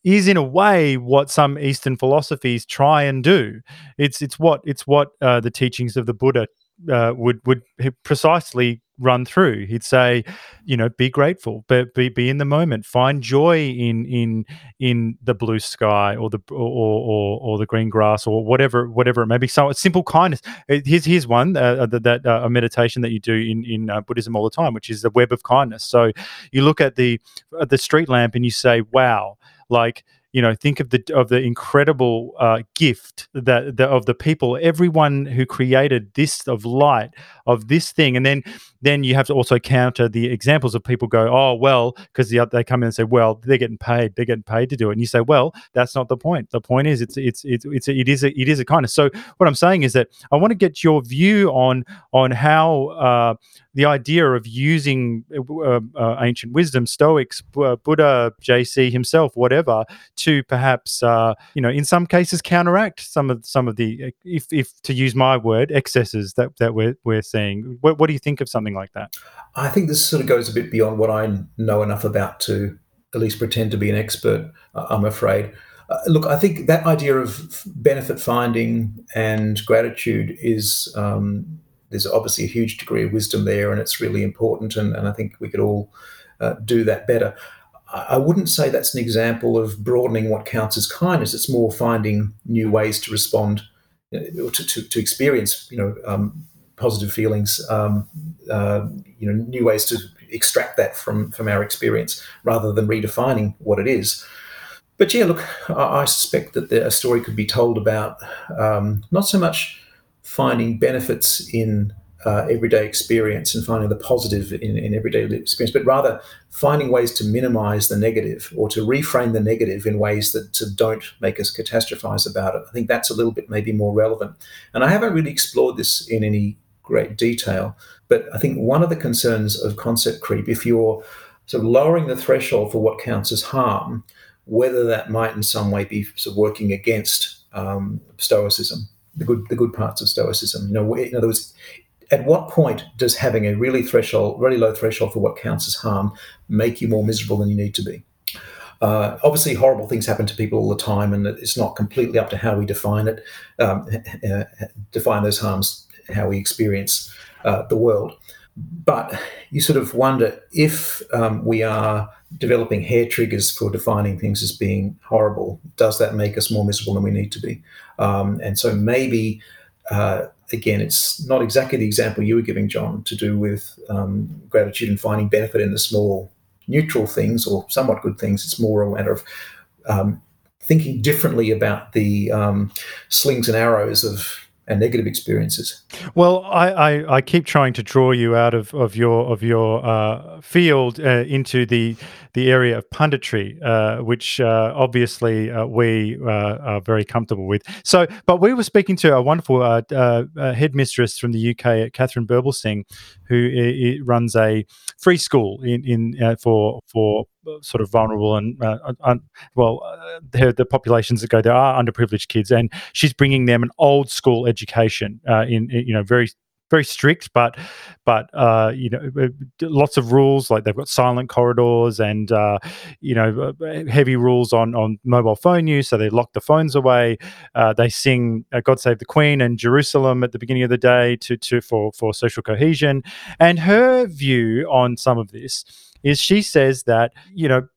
is in a way what some Eastern philosophies try and do. It's it's what it's what uh, the teachings of the Buddha uh, would would precisely run through. He'd say, you know, be grateful, but be, be in the moment, find joy in in in the blue sky or the or or, or the green grass or whatever whatever it may be. So simple kindness. Uh, here's here's one uh, that, that uh, a meditation that you do in in uh, Buddhism all the time, which is the web of kindness. So you look at the the street lamp and you say, wow, like you know think of the of the incredible uh, gift that the, of the people everyone who created this of light of this thing. And then then you have to also counter the examples of people go oh well because the, they come in and say well they're getting paid they're getting paid to do it and you say well that's not the point the point is it's it's it's, it's it is a, it is a kindness so what i'm saying is that i want to get your view on on how uh, the idea of using uh, uh, ancient wisdom, Stoics, uh, Buddha, JC himself, whatever, to perhaps, uh, you know, in some cases counteract some of some of the, if, if to use my word, excesses that that we're we're seeing. What, what do you think of something like that? I think this sort of goes a bit beyond what I know enough about to at least pretend to be an expert. I'm afraid. Uh, look, I think that idea of benefit finding and gratitude is um, there's obviously a huge degree of wisdom there, and it's really important. And, and I think we could all uh, do that better. I, wouldn't say that's an example of broadening what counts as kindness. It's more finding new ways to respond, uh, to, to, to experience, you know, um, positive feelings, um, uh, you know, new ways to extract that from from our experience rather than redefining what it is. But yeah, look, I, I suspect that the, a story could be told about um, not so much finding benefits in uh, everyday experience and finding the positive in, in everyday experience, but rather finding ways to minimize the negative or to reframe the negative in ways that don't make us catastrophize about it. I think that's a little bit maybe more relevant. And I haven't really explored this in any great detail, but I think one of the concerns of concept creep, if you're sort of lowering the threshold for what counts as harm, whether that might in some way be sort of working against um, stoicism the good the good parts of Stoicism. You know, in other words, at what point does having a really threshold, really low threshold for what counts as harm, make you more miserable than you need to be? Uh, obviously, horrible things happen to people all the time, and it's not completely up to how we define it, um, (laughs) uh, define those harms, how we experience uh, the world. But you sort of wonder if um, we are developing hair triggers for defining things as being horrible. Does that make us more miserable than we need to be? Um, and so maybe, uh, again, it's not exactly the example you were giving, Jon, to do with um, gratitude and finding benefit in the small neutral things or somewhat good things. It's more a matter of um, thinking differently about the um, slings and arrows of and negative experiences. Well, I, I, I, keep trying to draw you out of, of your of your uh, field uh, into the the area of punditry, uh, which uh, obviously uh, we uh, are very comfortable with. So, but we were speaking to a wonderful headmistress from the UK, Katharine Birbalsingh, who runs a free school in in for for sort of vulnerable and uh, un, well, uh, the, the, populations that go there are underprivileged kids, and she's bringing them an old school education uh, in, in, you know very very strict, but but uh, you know uh, lots of rules like they've got silent corridors and uh, you know uh, heavy rules on on mobile phone use, so they lock the phones away. Uh, they sing uh, "God Save the Queen" and Jerusalem at the beginning of the day to to for for social cohesion. And her view on some of this is she says that you know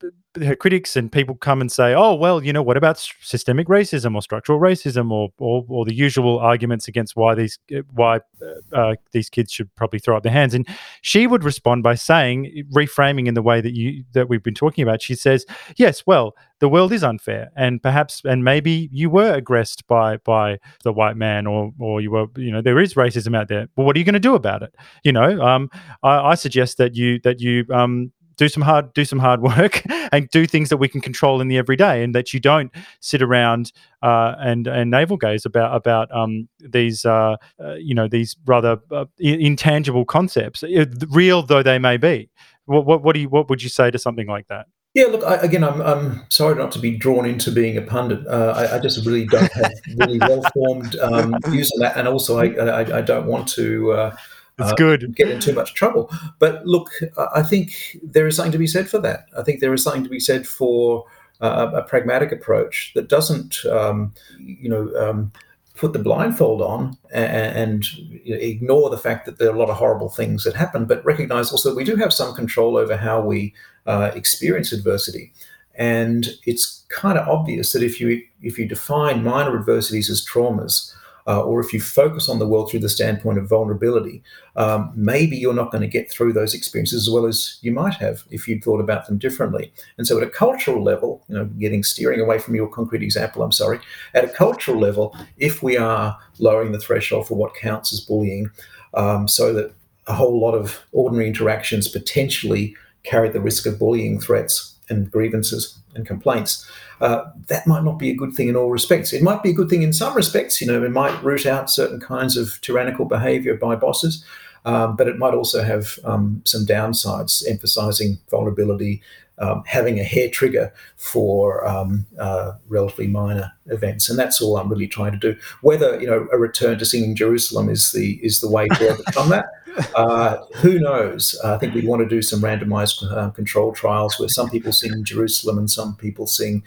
her critics and people come and say, "Oh, well, you know, what about systemic racism or structural racism or or, or the usual arguments against why these uh, why uh, uh, these kids should probably throw up their hands?" And she would respond by saying, reframing in the way that you that we've been talking about. She says, "Yes, well, the world is unfair, and perhaps and maybe you were aggressed by by the white man, or or you were, you know, there is racism out there. But what are you going to do about it? You know, um, I, I suggest that you that you um, do some hard do some hard (laughs) work and do things that we can control in the everyday and that you don't sit around uh, and and navel gaze about about um, these uh, uh, you know these rather uh, intangible concepts. Real though they may be. What, what what do you what would you say to something like that? Yeah, look, I, again, I'm, I'm sorry not to be drawn into being a pundit. Uh, I, I, just really don't have really well formed um, views on that, and also I, I, I don't want to uh, it's uh, good. Get in too much trouble. But look, I think there is something to be said for that. I think there is something to be said for uh, a pragmatic approach that doesn't, um, you know, um, put the blindfold on and, and you know, ignore the fact that there are a lot of horrible things that happen, but recognize also that we do have some control over how we uh, experience adversity. And it's kind of obvious that if you if you define minor adversities as traumas, uh, or if you focus on the world through the standpoint of vulnerability, um, maybe you're not going to get through those experiences as well as you might have if you'd thought about them differently. And so, at a cultural level, you know, getting steering away from your concrete example, I'm sorry, at a cultural level, if we are lowering the threshold for what counts as bullying, um, so that a whole lot of ordinary interactions potentially carry the risk of bullying threats and grievances and complaints uh, that might not be a good thing in all respects. It might be a good thing in some respects. You know, it might root out certain kinds of tyrannical behavior by bosses, um, but it might also have um, some downsides, emphasizing vulnerability, um, having a hair trigger for um, uh, relatively minor events, and that's all I'm really trying to do. Whether you know a return to singing Jerusalem is the is the way to overcome that. (laughs) Uh, who knows? I think we want to do some randomized uh, control trials where some people sing Jerusalem and some people sing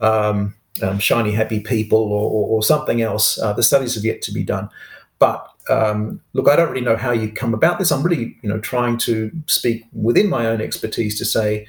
um, um, Shiny Happy People or, or, or something else. Uh, the studies have yet to be done. But um, look, I don't really know how you come about this. I'm really, you know, trying to speak within my own expertise to say,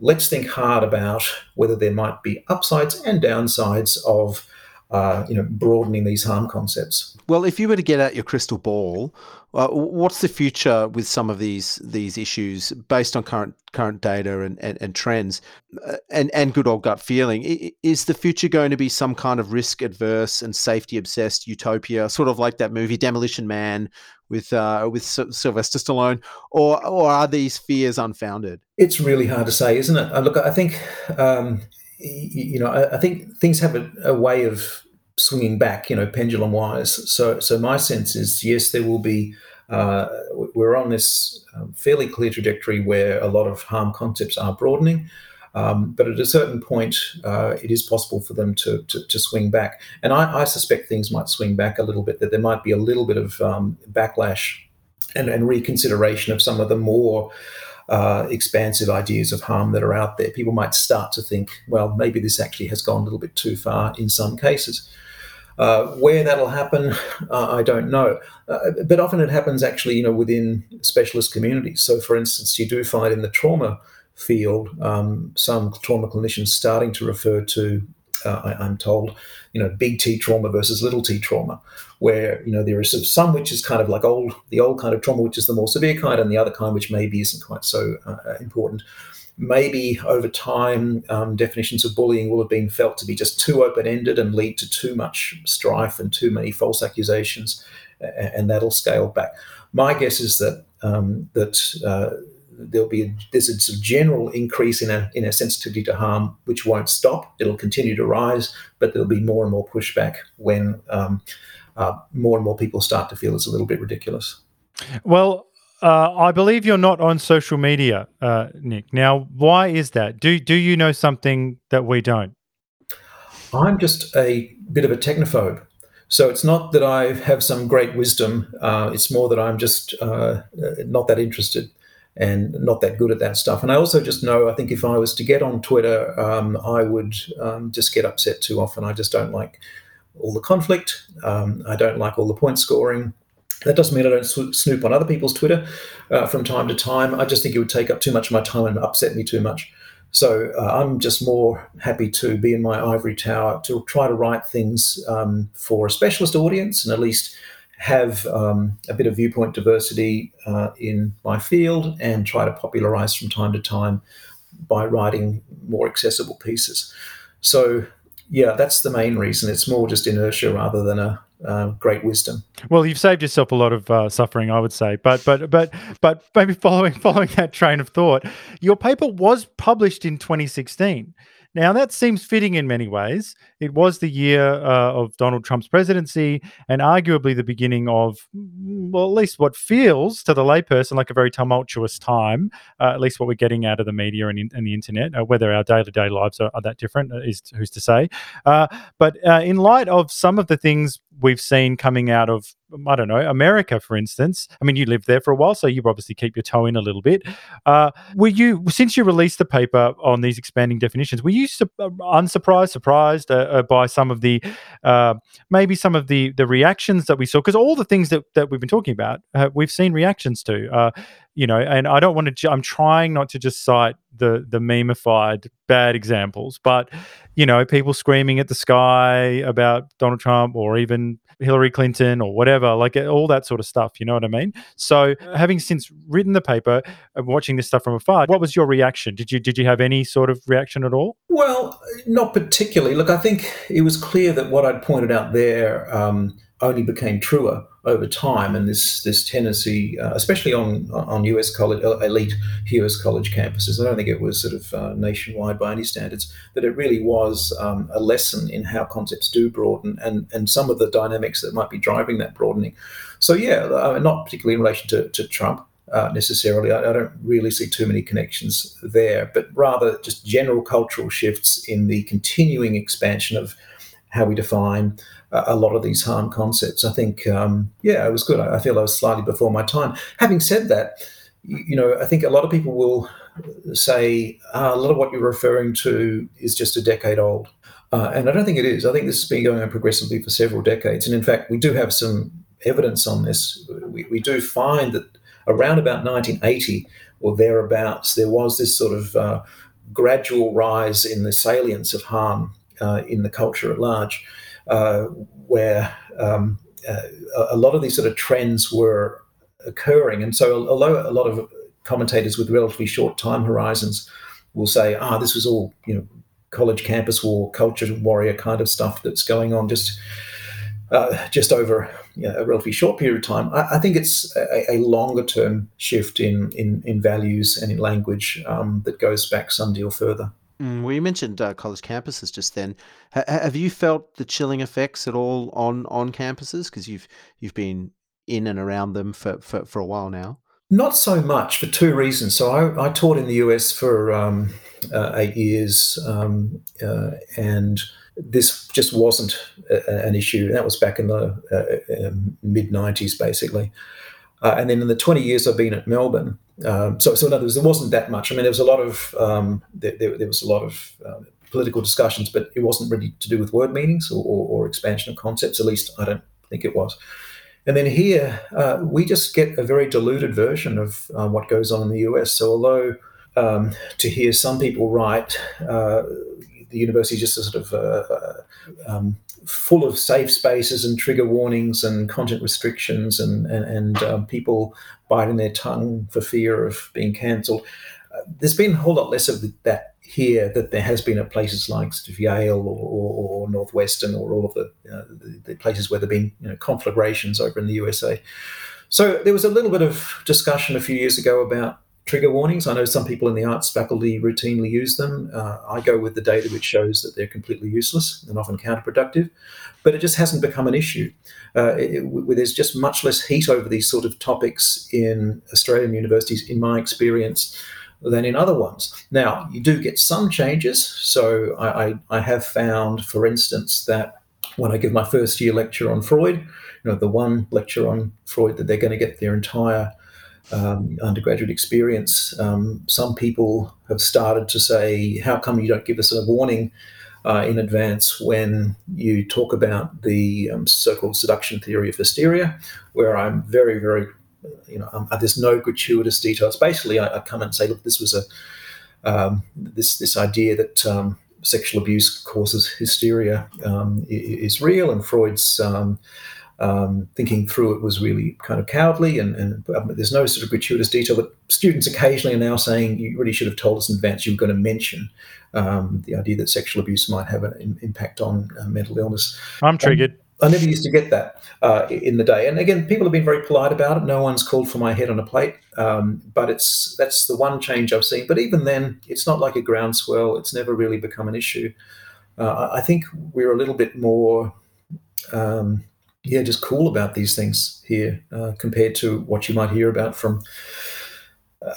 let's think hard about whether there might be upsides and downsides of, uh, you know, broadening these harm concepts. Well, if you were to get out your crystal ball, what's the future with some of these these issues based on current current data and, and, and trends uh, and, and good old gut feeling? Is the future going to be some kind of risk adverse and safety obsessed utopia, sort of like that movie Demolition Man with uh, with Sylvester Stallone, or or are these fears unfounded? It's really hard to say, isn't it? Uh, look, I think um, you know, I, think things have a, a way of swinging back, you know, pendulum wise. So, so my sense is yes, there will be. Uh, we're on this um, fairly clear trajectory where a lot of harm concepts are broadening. Um, but at a certain point, uh, it is possible for them to, to, to swing back. And I, I, suspect things might swing back a little bit, that there might be a little bit of um, backlash and, and, reconsideration of some of the more uh, expansive ideas of harm that are out there. People might start to think, well, maybe this actually has gone a little bit too far in some cases. Uh, where that'll happen, uh, I don't know. Uh, but often it happens actually, you know, within specialist communities. So, for instance, you do find in the trauma field um, some trauma clinicians starting to refer to, uh, I, am told, you know, big T trauma versus little T trauma, where you know there is some which is kind of like old, the old kind of trauma, which is the more severe kind, and the other kind which maybe isn't quite so uh, important maybe over time, um, definitions of bullying will have been felt to be just too open ended and lead to too much strife and too many false accusations, and that'll scale back. My guess is that um, that uh, there'll be a, there's a sort of general increase in a in sensitivity to harm, which won't stop. It'll continue to rise, but there'll be more and more pushback when um, uh, more and more people start to feel it's a little bit ridiculous. Well, uh, I believe you're not on social media, uh, Nick. Now, why is that? Do do you know something that we don't? I'm just a bit of a technophobe. So it's not that I have some great wisdom. Uh, it's more that I'm just uh, not that interested and not that good at that stuff. And I also just know I think if I was to get on Twitter, um, I would um, just get upset too often. I just don't like all the conflict. Um, I don't like all the point scoring. That doesn't mean I don't snoop on other people's Twitter uh, from time to time. I just think it would take up too much of my time and upset me too much. So uh, I'm just more happy to be in my ivory tower to try to write things um, for a specialist audience and at least have um, a bit of viewpoint diversity uh, in my field and try to popularize from time to time by writing more accessible pieces. So, yeah, that's the main reason. It's more just inertia rather than a uh, great wisdom. Well, you've saved yourself a lot of uh, suffering, I would say. But but but but maybe (laughs) following following that train of thought, your paper was published in 2016. Now, that seems fitting in many ways. It was the year uh, of Donald Trump's presidency and arguably the beginning of, mm, well, at least what feels to the layperson like a very tumultuous time, uh, at least what we're getting out of the media and, in, and the internet. Uh, whether our day to day lives are, are, that different uh, is who's to say. Uh, but uh, in light of some of the things we've seen coming out of I don't know America, for instance. I mean, you lived there for a while, so you obviously keep your toe in a little bit. Were you since you released the paper on these expanding definitions? Were you su- unsurprised, surprised uh, uh, by some of the uh, maybe some of the the reactions that we saw? Because all the things that that we've been talking about, uh, we've seen reactions to you know and i don't want to i'm trying not to just cite the the memeified bad examples but you know people screaming at the sky about donald trump or even hillary clinton or whatever like all that sort of stuff you know what i mean? So having since written the paper and watching this stuff from afar what was your reaction? Did you did you have any sort of reaction at all? Well not particularly. Look i think it was clear that what i'd pointed out there um, only became truer over time, and this this tendency, uh, especially on on US college elite US college campuses, I don't think it was sort of uh, nationwide by any standards, that it really was um, a lesson in how concepts do broaden and and some of the dynamics that might be driving that broadening. So yeah, uh, not particularly in relation to, to Trump. Uh, necessarily, I, I, don't really see too many connections there, but rather just general cultural shifts in the continuing expansion of how we define a lot of these harm concepts. I think, um, yeah, it was good. I, feel I was slightly before my time. Having said that, you, you know, I think a lot of people will say uh, a lot of what you're referring to is just a decade old. Uh, and I don't think it is. I think this has been going on progressively for several decades. And in fact, we do have some evidence on this. We, we do find that around about 1980 or thereabouts, there was this sort of uh, gradual rise in the salience of harm uh, in the culture at large. Uh, where um, uh, a lot of these sort of trends were occurring. And so, although a lot of commentators with relatively short time horizons will say, "Ah, this was all you know, college campus war, culture warrior kind of stuff that's going on," just uh, just over you know, a relatively short period of time. I, I think it's a, a, longer term shift in, in, in values and in language um, that goes back some deal further. Mm, well, you mentioned uh, college campuses just then. H- have you felt the chilling effects at all on on campuses? Because you've you've been in and around them for, for, for a while now. Not so much for two reasons. So I, I taught in the US for um, uh, eight years, um, uh, and this just wasn't a, an issue. That was back in the uh, um, mid '90s, basically. Uh, and then in the 20 years I've been at Melbourne, um, so, so in other words, there wasn't that much. I mean, there was a lot of um, there, there, there, was a lot of um, political discussions, but it wasn't really to do with word meanings or, or, or, expansion of concepts. At least I don't think it was. And then here uh, we just get a very diluted version of uh, what goes on in the US. So although um, to hear some people write, uh, the university just sort of uh, uh, um, full of safe spaces and trigger warnings and content restrictions and and, and um, people biting their tongue for fear of being cancelled. Uh, there's been a whole lot less of that here that there has been at places like Yale or, or, or Northwestern or all of the, the, the, places where there have been you know, conflagrations over in the USA. So there was a little bit of discussion a few years ago about trigger warnings. I know some people in the arts faculty routinely use them. Uh, I go with the data which shows that they're completely useless and often counterproductive, but it just hasn't become an issue. Uh, it, it, there's just much less heat over these sort of topics in Australian universities, in my experience, than in other ones. Now, you do get some changes. So I, I, I have found, for instance, that when I give my first year lecture on Freud, you know, the one lecture on Freud that they're going to get their entire um, undergraduate experience, um, some people have started to say, "How come you don't give us a warning uh, in advance when you talk about the um, so-called seduction theory of hysteria?" Where I'm very, very, you know, um, there's no gratuitous details. Basically, I, I, come and say, "Look, this was a um, this this idea that um, sexual abuse causes hysteria is real, and Freud's um, thinking through it was really kind of cowardly, and, and um, there's no sort of gratuitous detail. But students occasionally are now saying, "You really should have told us in advance you were going to mention um, the idea that sexual abuse might have an impact on uh, mental illness." I'm triggered. I never used to get that uh, in the day. And again, people have been very polite about it. No one's called for my head on a plate. Um, but it's that's the one change I've seen. But even then, it's not like a groundswell. It's never really become an issue. Uh, I think we're a little bit more, um, yeah, just cool about these things here uh, compared to what you might hear about from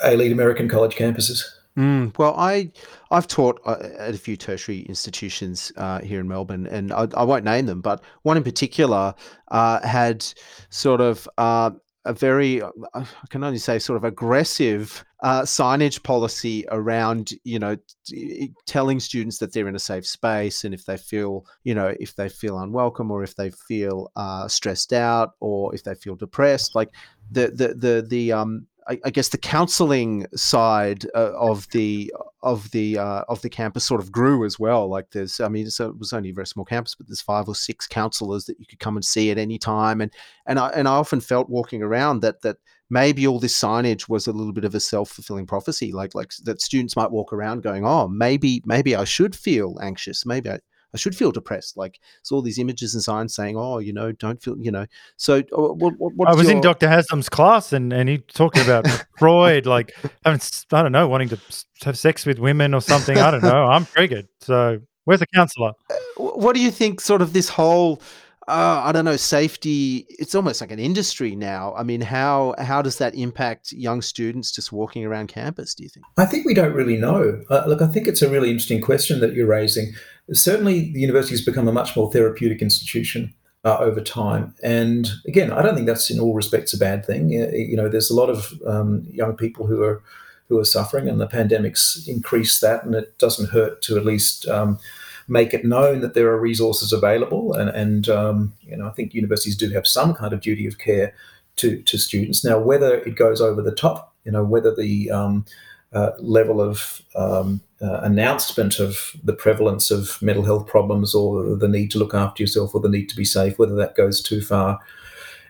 elite American college campuses. Mm, well, I I've taught uh, at a few tertiary institutions uh, here in Melbourne, and I, I, won't name them, but one in particular uh, had sort of uh, a very uh, I can only say sort of aggressive uh, signage policy around you know t- telling students that they're in a safe space, and if they feel you know if they feel unwelcome or if they feel stressed out or if they feel depressed, like the the the the um I, I guess the counselling side uh, of the of the uh, of the campus sort of grew as well. Like there's, I mean, so it was only a very small campus, but there's five or six counsellors that you could come and see at any time. And and I and I often felt walking around that that maybe all this signage was a little bit of a self fulfilling prophecy. Like like that students might walk around going, oh, maybe maybe I should feel anxious. Maybe I, I should feel depressed. Like it's all these images and signs saying, "Oh, you know, don't feel," you know. So, uh, what, what, I was your... in Dr. Haslam's class, and and he talking about (laughs) Freud, like having, I don't know, wanting to have sex with women or something. I don't know. I'm (laughs) triggered. So, where's the counselor? Uh, what do you think? Sort of this whole uh, I don't know, safety. It's almost like an industry now. I mean, how how does that impact young students just walking around campus? Do you think? I think we don't really know. Uh, look, I think it's a really interesting question that you're raising. Certainly, the university has become a much more therapeutic institution uh, over time, and again, I don't think that's in all respects a bad thing. You know, there's a lot of um, young people who are who are suffering, and the pandemic's increased that, and it doesn't hurt to at least. Um, make it known that there are resources available. And, and um, you know, I think universities do have some kind of duty of care to, to students. Now, whether it goes over the top, you know, whether the um, uh, level of um, uh, announcement of the prevalence of mental health problems or the need to look after yourself or the need to be safe, whether that goes too far,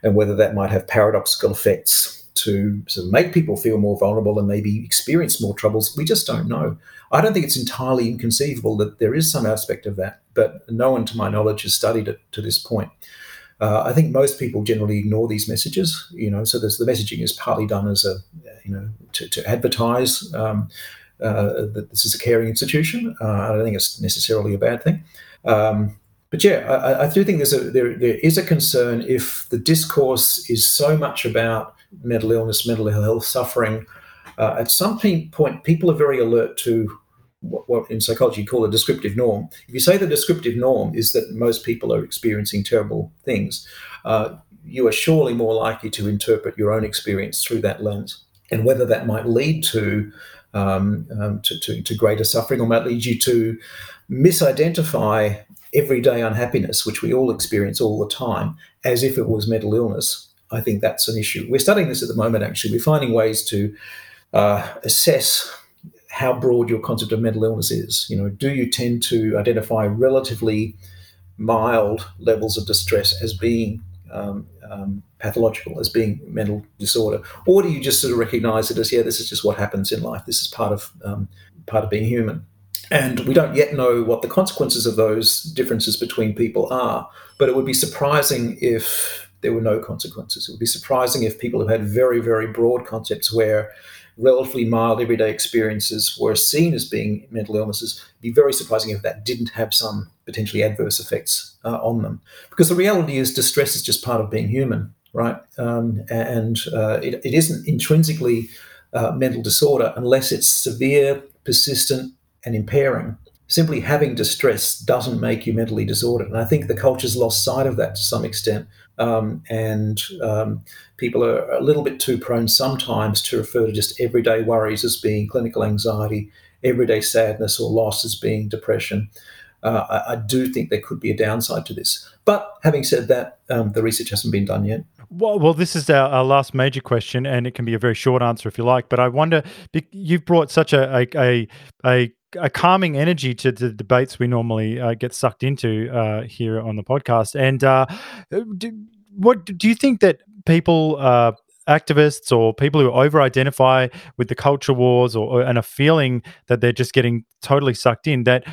and whether that might have paradoxical effects to sort of make people feel more vulnerable and maybe experience more troubles. We just don't know. I don't think it's entirely inconceivable that there is some aspect of that, but no one, to my knowledge, has studied it to this point. Uh, I think most people generally ignore these messages, you know. So the messaging is partly done as a, you know, to, to advertise um, that this is a caring institution. Uh, I don't think it's necessarily a bad thing. Um, but yeah, I, I, do think there's a there, there is a concern if the discourse is so much about mental illness, mental health, suffering. Uh, at some point, people are very alert to what, what, in psychology you call a descriptive norm. If you say the descriptive norm is that most people are experiencing terrible things, uh, you are surely more likely to interpret your own experience through that lens. And whether that might lead to um, um, to, to, to, greater suffering or might lead you to misidentify everyday unhappiness, which we all experience all the time, as if it was mental illness, I think that's an issue. We're studying this at the moment, actually. We're finding ways to uh, assess how broad your concept of mental illness is. You know, do you tend to identify relatively mild levels of distress as being um, um, pathological, as being mental disorder, or do you just sort of recognize it as, yeah, this is just what happens in life. This is part of um, part of being human. And we don't yet know what the consequences of those differences between people are. But it would be surprising if there were no consequences. It would be surprising if people who had very, very broad concepts where relatively mild everyday experiences were seen as being mental illnesses. It'd be very surprising if that didn't have some potentially adverse effects uh, on them. Because the reality is, distress is just part of being human, right? Um, and uh, it, it isn't intrinsically uh, mental disorder unless it's severe, persistent, and impairing simply having distress doesn't make you mentally disordered. And I think the culture's lost sight of that to some extent. Um, and um, people are a little bit too prone sometimes to refer to just everyday worries as being clinical anxiety, everyday sadness or loss as being depression. Uh, I, I, do think there could be a downside to this. But having said that, um, the research hasn't been done yet. Well, well, this is our, our, last major question, and it can be a very short answer if you like. But I wonder, you've brought such a a, a, a a calming energy to the debates we normally uh, get sucked into uh, here on the podcast. And uh, do, what do you think that people, uh, activists, or people who over-identify with the culture wars, or, or and are feeling that they're just getting totally sucked in? That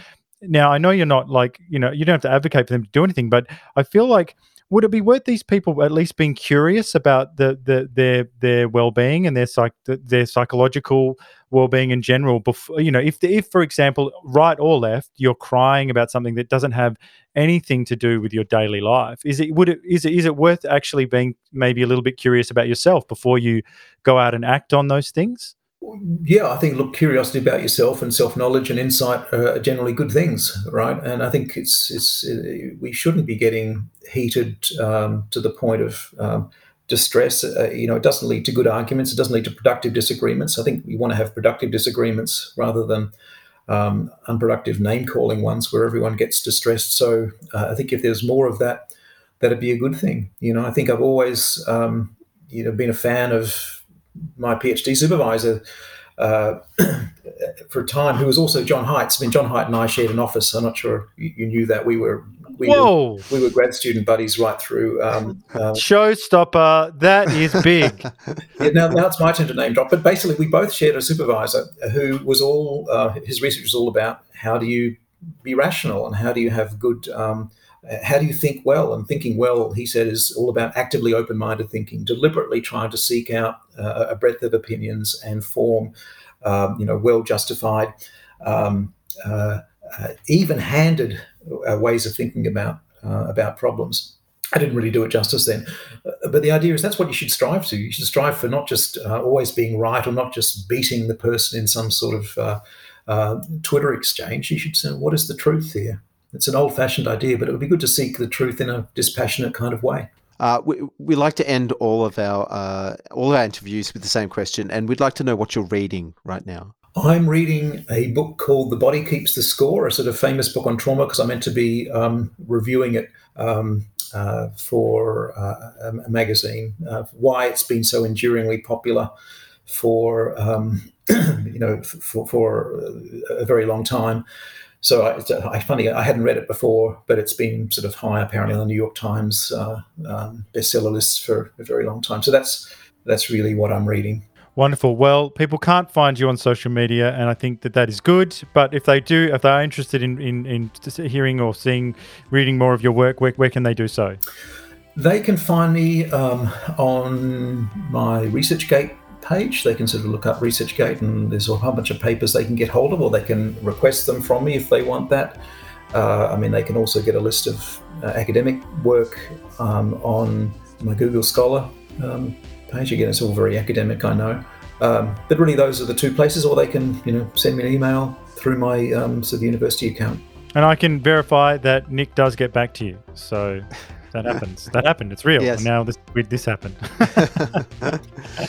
now I know you're not like you know you don't have to advocate for them to do anything, but I feel like would it be worth these people at least being curious about the, the their their well-being and their psych their psychological well-being in general before you know if if for example right or left you're crying about something that doesn't have anything to do with your daily life is it would it is it is it worth actually being maybe a little bit curious about yourself before you go out and act on those things yeah, I think look, curiosity about yourself and self knowledge and insight are generally good things, right? And I think it's it's uh, we shouldn't be getting heated um, to the point of um, distress. Uh, you know, it doesn't lead to good arguments. It doesn't lead to productive disagreements. I think we want to have productive disagreements rather than um, unproductive name calling ones where everyone gets distressed. So uh, I think if there's more of that, that'd be a good thing. You know, I think I've always um, you know been a fan of my PhD supervisor uh, (clears throat) for a time, who was also John Haidt's. I mean, John Haidt and I shared an office. I'm not sure you, you knew that. We were we Whoa. Were, we were grad student buddies right through. Um, (laughs) uh, Showstopper. That is big. (laughs) yeah, now, now it's my turn to name drop. But basically, we both shared a supervisor who was all uh, his research was all about how do you be rational and how do you have good um, how do you think well? And thinking well, he said, is all about actively open minded thinking, deliberately trying to seek out uh, a breadth of opinions and form, um, you know, well justified, um, uh, uh, even handed uh, ways of thinking about, uh, about problems. I didn't really do it justice then. Uh, but the idea is that's what you should strive to. You should strive for not just always being right or not just beating the person in some sort of Twitter exchange. You should say, what is the truth here? It's an old fashioned idea, but it would be good to seek the truth in a dispassionate kind of way. Uh, we, we like to end all of our uh, all of our interviews with the same question, and we'd like to know what you're reading right now. I'm reading a book called The Body Keeps the Score, a sort of famous book on trauma, because I meant to be um, reviewing it um, uh, for uh, a magazine. Uh, why it's been so enduringly popular for um, (clears throat) you know for, for a very long time. So I, I funny I hadn't read it before, but it's been sort of high apparently on the New York Times uh, um, bestseller lists for a very long time. So that's that's really what I'm reading. Wonderful. Well, people can't find you on social media, and I think that that is good. But if they do, if they are interested in in, in hearing or seeing, reading more of your work, where, where can they do so? They can find me um, on my ResearchGate page. They can sort of look up ResearchGate and there's a whole bunch of papers they can get hold of, or they can request them from me if they want that. Uh, I mean, they can also get a list of uh, academic work um, on my Google Scholar um, page. Again, it's all very academic, I know. Um, but really, those are the two places, or they can, you know, send me an email through my um, sort of university account. And I can verify that Nick does get back to you. So (laughs) that happens. that happened. It's real. Yes. Now this this happened. (laughs)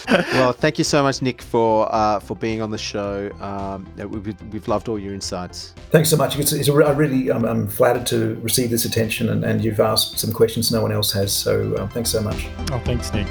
well, thank you so much, Nick, for uh, for being on the show. Um, we've, we've loved all your insights. Thanks so much. It's, it's a, I really um, I'm flattered to receive this attention, and, and you've asked some questions no one else has. So uh, thanks so much. Oh, thanks, Nick.